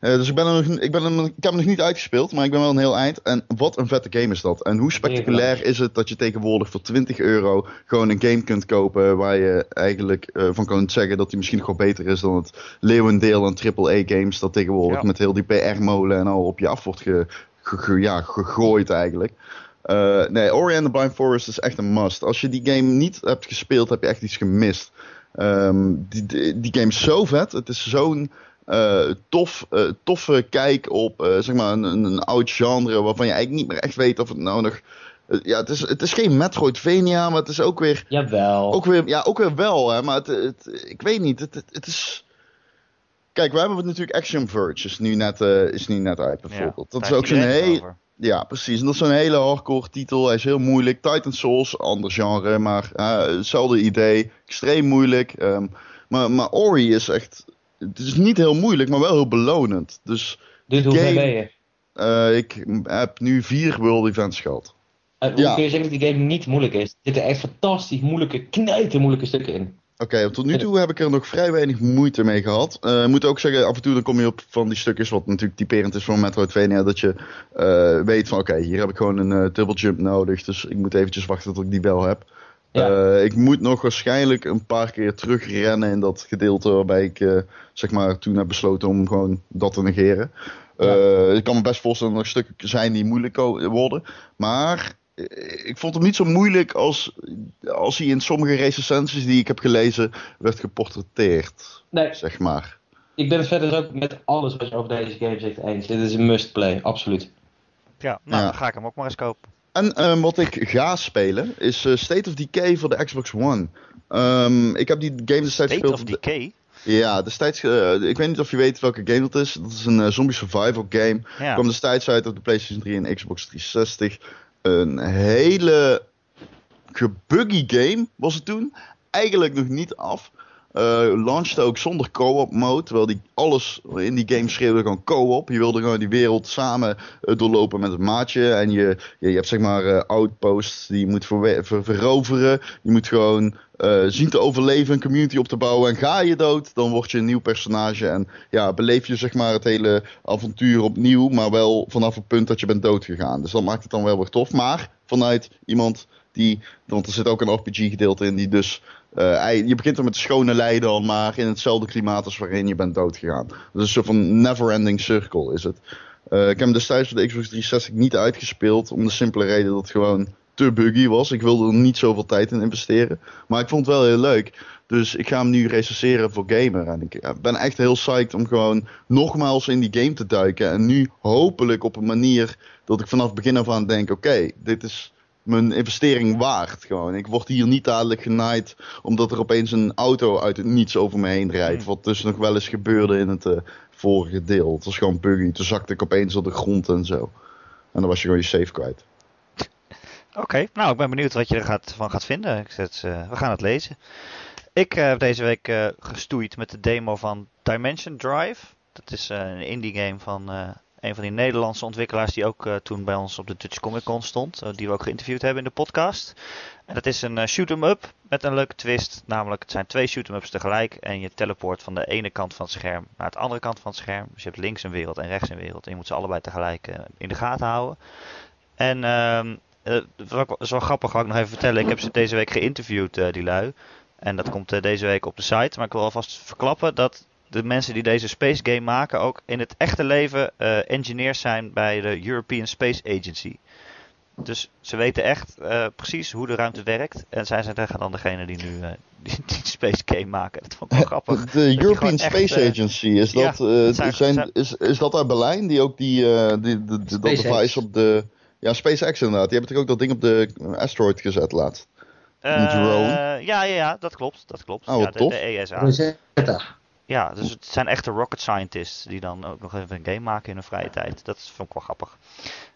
Uh, dus ik, ben er nog, ik, ben er, ik heb hem nog niet uitgespeeld, maar ik ben wel een heel eind. En wat een vette game is dat. En hoe spectaculair is het dat je tegenwoordig voor 20 euro gewoon een game kunt kopen. Waar je eigenlijk uh, van kunt zeggen dat die misschien nog wel beter is dan het leeuwendeel aan AAA games. Dat tegenwoordig ja. met heel die PR-molen en al op je af wordt ge, ge, ge, ja, gegooid eigenlijk. Uh, nee, Ori and the Blind Forest is echt een must. Als je die game niet hebt gespeeld, heb je echt iets gemist. Um, die, die, die, game is zo vet. Het is zo'n uh, tof, uh, toffe kijk op uh, zeg maar een, een, een, oud genre waarvan je eigenlijk niet meer echt weet of het nou nog. ja, het is, het is geen Metroidvania, maar het is ook weer. Jawel. Ook weer, ja, ook weer wel, hè, maar het, het, ik weet niet. Het, het, is. Kijk, we hebben het natuurlijk Action Verge, is nu net, is nu net uit bijvoorbeeld. Ja, dat is ook zo'n heel. Ja, precies. En dat is zo'n hele hardcore titel. Hij is heel moeilijk. Titan Souls, ander genre, maar uh, hetzelfde idee. Extreem moeilijk. Um, maar, maar Ori is echt. Het is niet heel moeilijk, maar wel heel belonend. Dus. Dus hoe ver ben je? Uh, ik heb nu vier World Events gehad. Uh, hoe ja. kun je zeggen dat die game niet moeilijk is? Er zitten echt fantastisch moeilijke, knijten moeilijke stukken in. Oké, okay, tot nu toe heb ik er nog vrij weinig moeite mee gehad. Ik uh, moet ook zeggen, af en toe dan kom je op van die stukjes, wat natuurlijk typerend is voor Metroidvania, dat je uh, weet van oké, okay, hier heb ik gewoon een uh, double jump nodig, dus ik moet eventjes wachten tot ik die wel heb. Ja. ik moet nog waarschijnlijk een paar keer terugrennen in dat gedeelte waarbij ik zeg maar toen heb besloten om gewoon dat te negeren. Ja. ik kan me best voorstellen dat er stukken zijn die moeilijk worden, maar ik vond hem niet zo moeilijk als, als hij in sommige recensies die ik heb gelezen werd geportretteerd. Nee. Zeg maar. Ik ben het verder ook met alles wat je over deze game zegt eens. Dit is een must play, absoluut. Ja, nou ja. dan ga ik hem ook maar eens kopen. En uh, wat ik ga spelen is uh, State of Decay voor de Xbox One. Um, ik heb die game destijds gespeeld. State of Decay? Ja, destijds, uh, ik weet niet of je weet welke game dat is. Dat is een uh, zombie survival game. Ja. Kwam destijds uit op de PlayStation 3 en Xbox 360 een hele gebuggy game was het toen. Eigenlijk nog niet af. Uh, ook zonder co-op mode. Terwijl die alles in die game schreeuwde gewoon co-op. Je wilde gewoon die wereld samen uh, doorlopen met het maatje. En je, je, hebt zeg maar uh, outposts die je moet ver, ver, veroveren. Je moet gewoon zien te overleven, een community op te bouwen. En ga je dood, dan word je een nieuw personage. En ja, beleef je zeg maar het hele avontuur opnieuw. Maar wel vanaf het punt dat je bent doodgegaan. Dus dat maakt het dan wel weer tof. Maar vanuit iemand die, want er zit ook een RPG gedeelte in, die dus eh, je begint er met de schone lei dan, maar in hetzelfde klimaat als waarin je bent doodgegaan. Dus een soort van never-ending circle is het. Eh, ik heb hem destijds voor de Xbox 360 niet uitgespeeld, om de simpele reden dat het gewoon te buggy was. Ik wilde er niet zoveel tijd in investeren. Maar ik vond het wel heel leuk. Dus ik ga hem nu recenseren voor Gamer. En ik eh, ben echt heel psyched om gewoon nogmaals in die game te duiken. En nu hopelijk op een manier dat ik vanaf begin af aan denk: oké, dit is mijn investering waard. Gewoon. Ik word hier niet dadelijk genaaid omdat er opeens een auto uit het niets over me heen rijdt. Wat dus nog wel eens gebeurde in het eh, vorige deel. Het was gewoon buggy. Toen zakte ik opeens op de grond en zo. En dan was je gewoon je save kwijt. Oké, nou ik ben benieuwd wat je er gaat, van gaat vinden. Ik zet, eh, we gaan het lezen. Ik eh, heb deze week eh, gestoeid met de demo van Dimension Drive. Dat is een indie game van een van die Nederlandse ontwikkelaars die ook eh, toen bij ons op de Dutch Comic Con stond. eh, die we ook geïnterviewd hebben in de podcast. En dat is een eh, shoot 'em up met een leuke twist. Namelijk het zijn twee shoot 'em ups tegelijk. En je teleport van de ene kant van het scherm naar de andere kant van het scherm. Dus je hebt links een wereld en rechts een wereld. En je moet ze allebei tegelijk in de gaten houden. En dat is wel grappig, ga ik nog even vertellen. Ik heb ze deze week geïnterviewd, die lui. En dat komt deze week op de site. Maar ik wil alvast verklappen dat de mensen die deze space game maken ook in het echte leven eh, engineers zijn bij de European Space Agency. Dus ze weten echt eh, precies hoe de ruimte werkt. En zij zijn dan degene die nu eh, [laughs] die, die space game maken. Dat vond ik wel grappig. De European echt, Space Agency, is ja, dat, eh, zijn- zijn, zijn- is, is dat uit Berlijn? Die ook die, eh, die, de, de, dat device op de... Ja, SpaceX inderdaad. Die hebben toch ook dat ding op de asteroid gezet laatst. Eh, drone. ja, ja, ja, dat klopt. Dat klopt. Oh, ja, de, ESA. Rosetta. Ja, dus het zijn echte rocket scientists die dan ook nog even een game maken in hun vrije tijd. Dat vond ik wel grappig.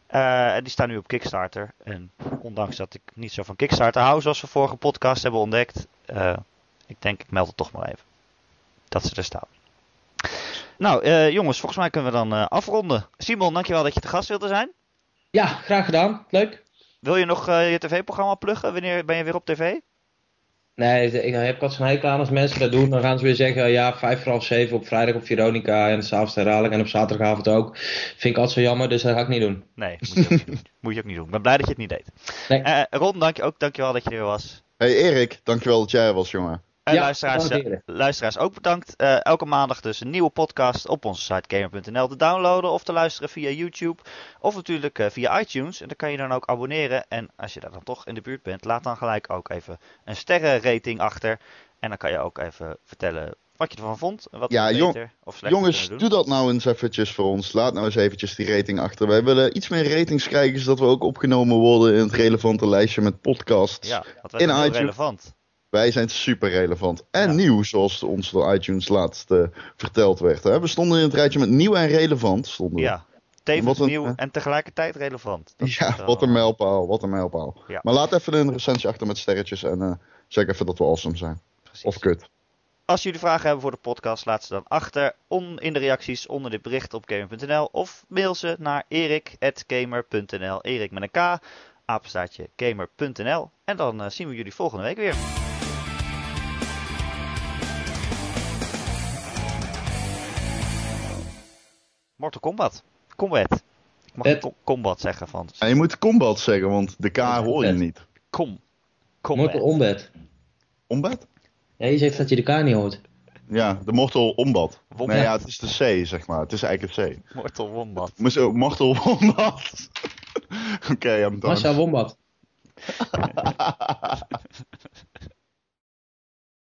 Eh, en die staan nu op Kickstarter. En ondanks dat ik niet zo van Kickstarter hou, zoals we vorige podcast hebben ontdekt, eh, ik denk ik meld het toch maar even. Dat ze er staan. Nou, eh, jongens, volgens mij kunnen we dan afronden. Simon, dankjewel dat je te gast wilde zijn. Ja, graag gedaan. Leuk. Wil je nog je tv-programma pluggen? Wanneer ben je weer op tv? Nee, ik heb wat zo'n hekel aan als mensen dat doen. Dan gaan ze weer zeggen, ja, vijf voor half zeven op vrijdag op Veronica en s'avonds herhaling en op zaterdagavond ook. Vind ik altijd zo jammer, dus dat ga ik niet doen. Nee, moet je ook niet doen. Moet je ook niet doen. Ik ben blij dat je het niet deed. Nee. Eh, Ron, dank je ook, dankjewel dat je er was. Hey Erik, dankjewel dat jij er was, jongen. En Ja, luisteraars, eh, luisteraars ook bedankt. Eh, elke maandag dus een nieuwe podcast op onze site gamer.nl te downloaden of te luisteren via YouTube. Of natuurlijk eh, via iTunes. En dan kan je dan ook abonneren. En als je daar dan toch in de buurt bent, laat dan gelijk ook even een sterrenrating achter. En dan kan je ook even vertellen wat je ervan vond. En wat Ja, jong- of Jongens, doe dat nou eens eventjes voor ons. Laat nou eens eventjes die rating achter. Wij willen iets meer ratings krijgen, zodat we ook opgenomen worden in het relevante lijstje met podcasts. Ja, In zijn heel iTunes. relevant. Wij zijn super relevant. En Ja. nieuw, zoals ons door iTunes laatst eh, verteld werd. Hè? We stonden in het rijtje met nieuw en relevant. Stonden we. Ja, tevens een- nieuw eh, en tegelijkertijd relevant. Dat Ja, wat een mijlpaal, wat een mijlpaal. Ja. Maar laat even een recensie achter met sterretjes en eh, zeg even dat we awesome zijn. Precies. Of kut. Als jullie vragen hebben voor de podcast, laat ze dan achter on, in de reacties onder dit bericht op gamer.nl of mail ze naar erik.gamer.nl. Erik met een K, apenstaartje gamer.nl. En dan eh, zien we jullie volgende week weer. Mortal Kombat. Combat. Ik mag Het- combat zeggen van. En je moet combat zeggen, want de K Mortal hoor je Kombat. niet. Kom. Combat. Mortal Ombed. Ombad? Ja, je zegt dat je de K niet hoort. Ja, de Mortal Ombad. Nee, ja, het is de C, zeg maar. Het is eigenlijk het C. Mortal Wombat. Maar zo, Mortal Ombad. [laughs] Oké, I'm done. Masha Wombat. [laughs]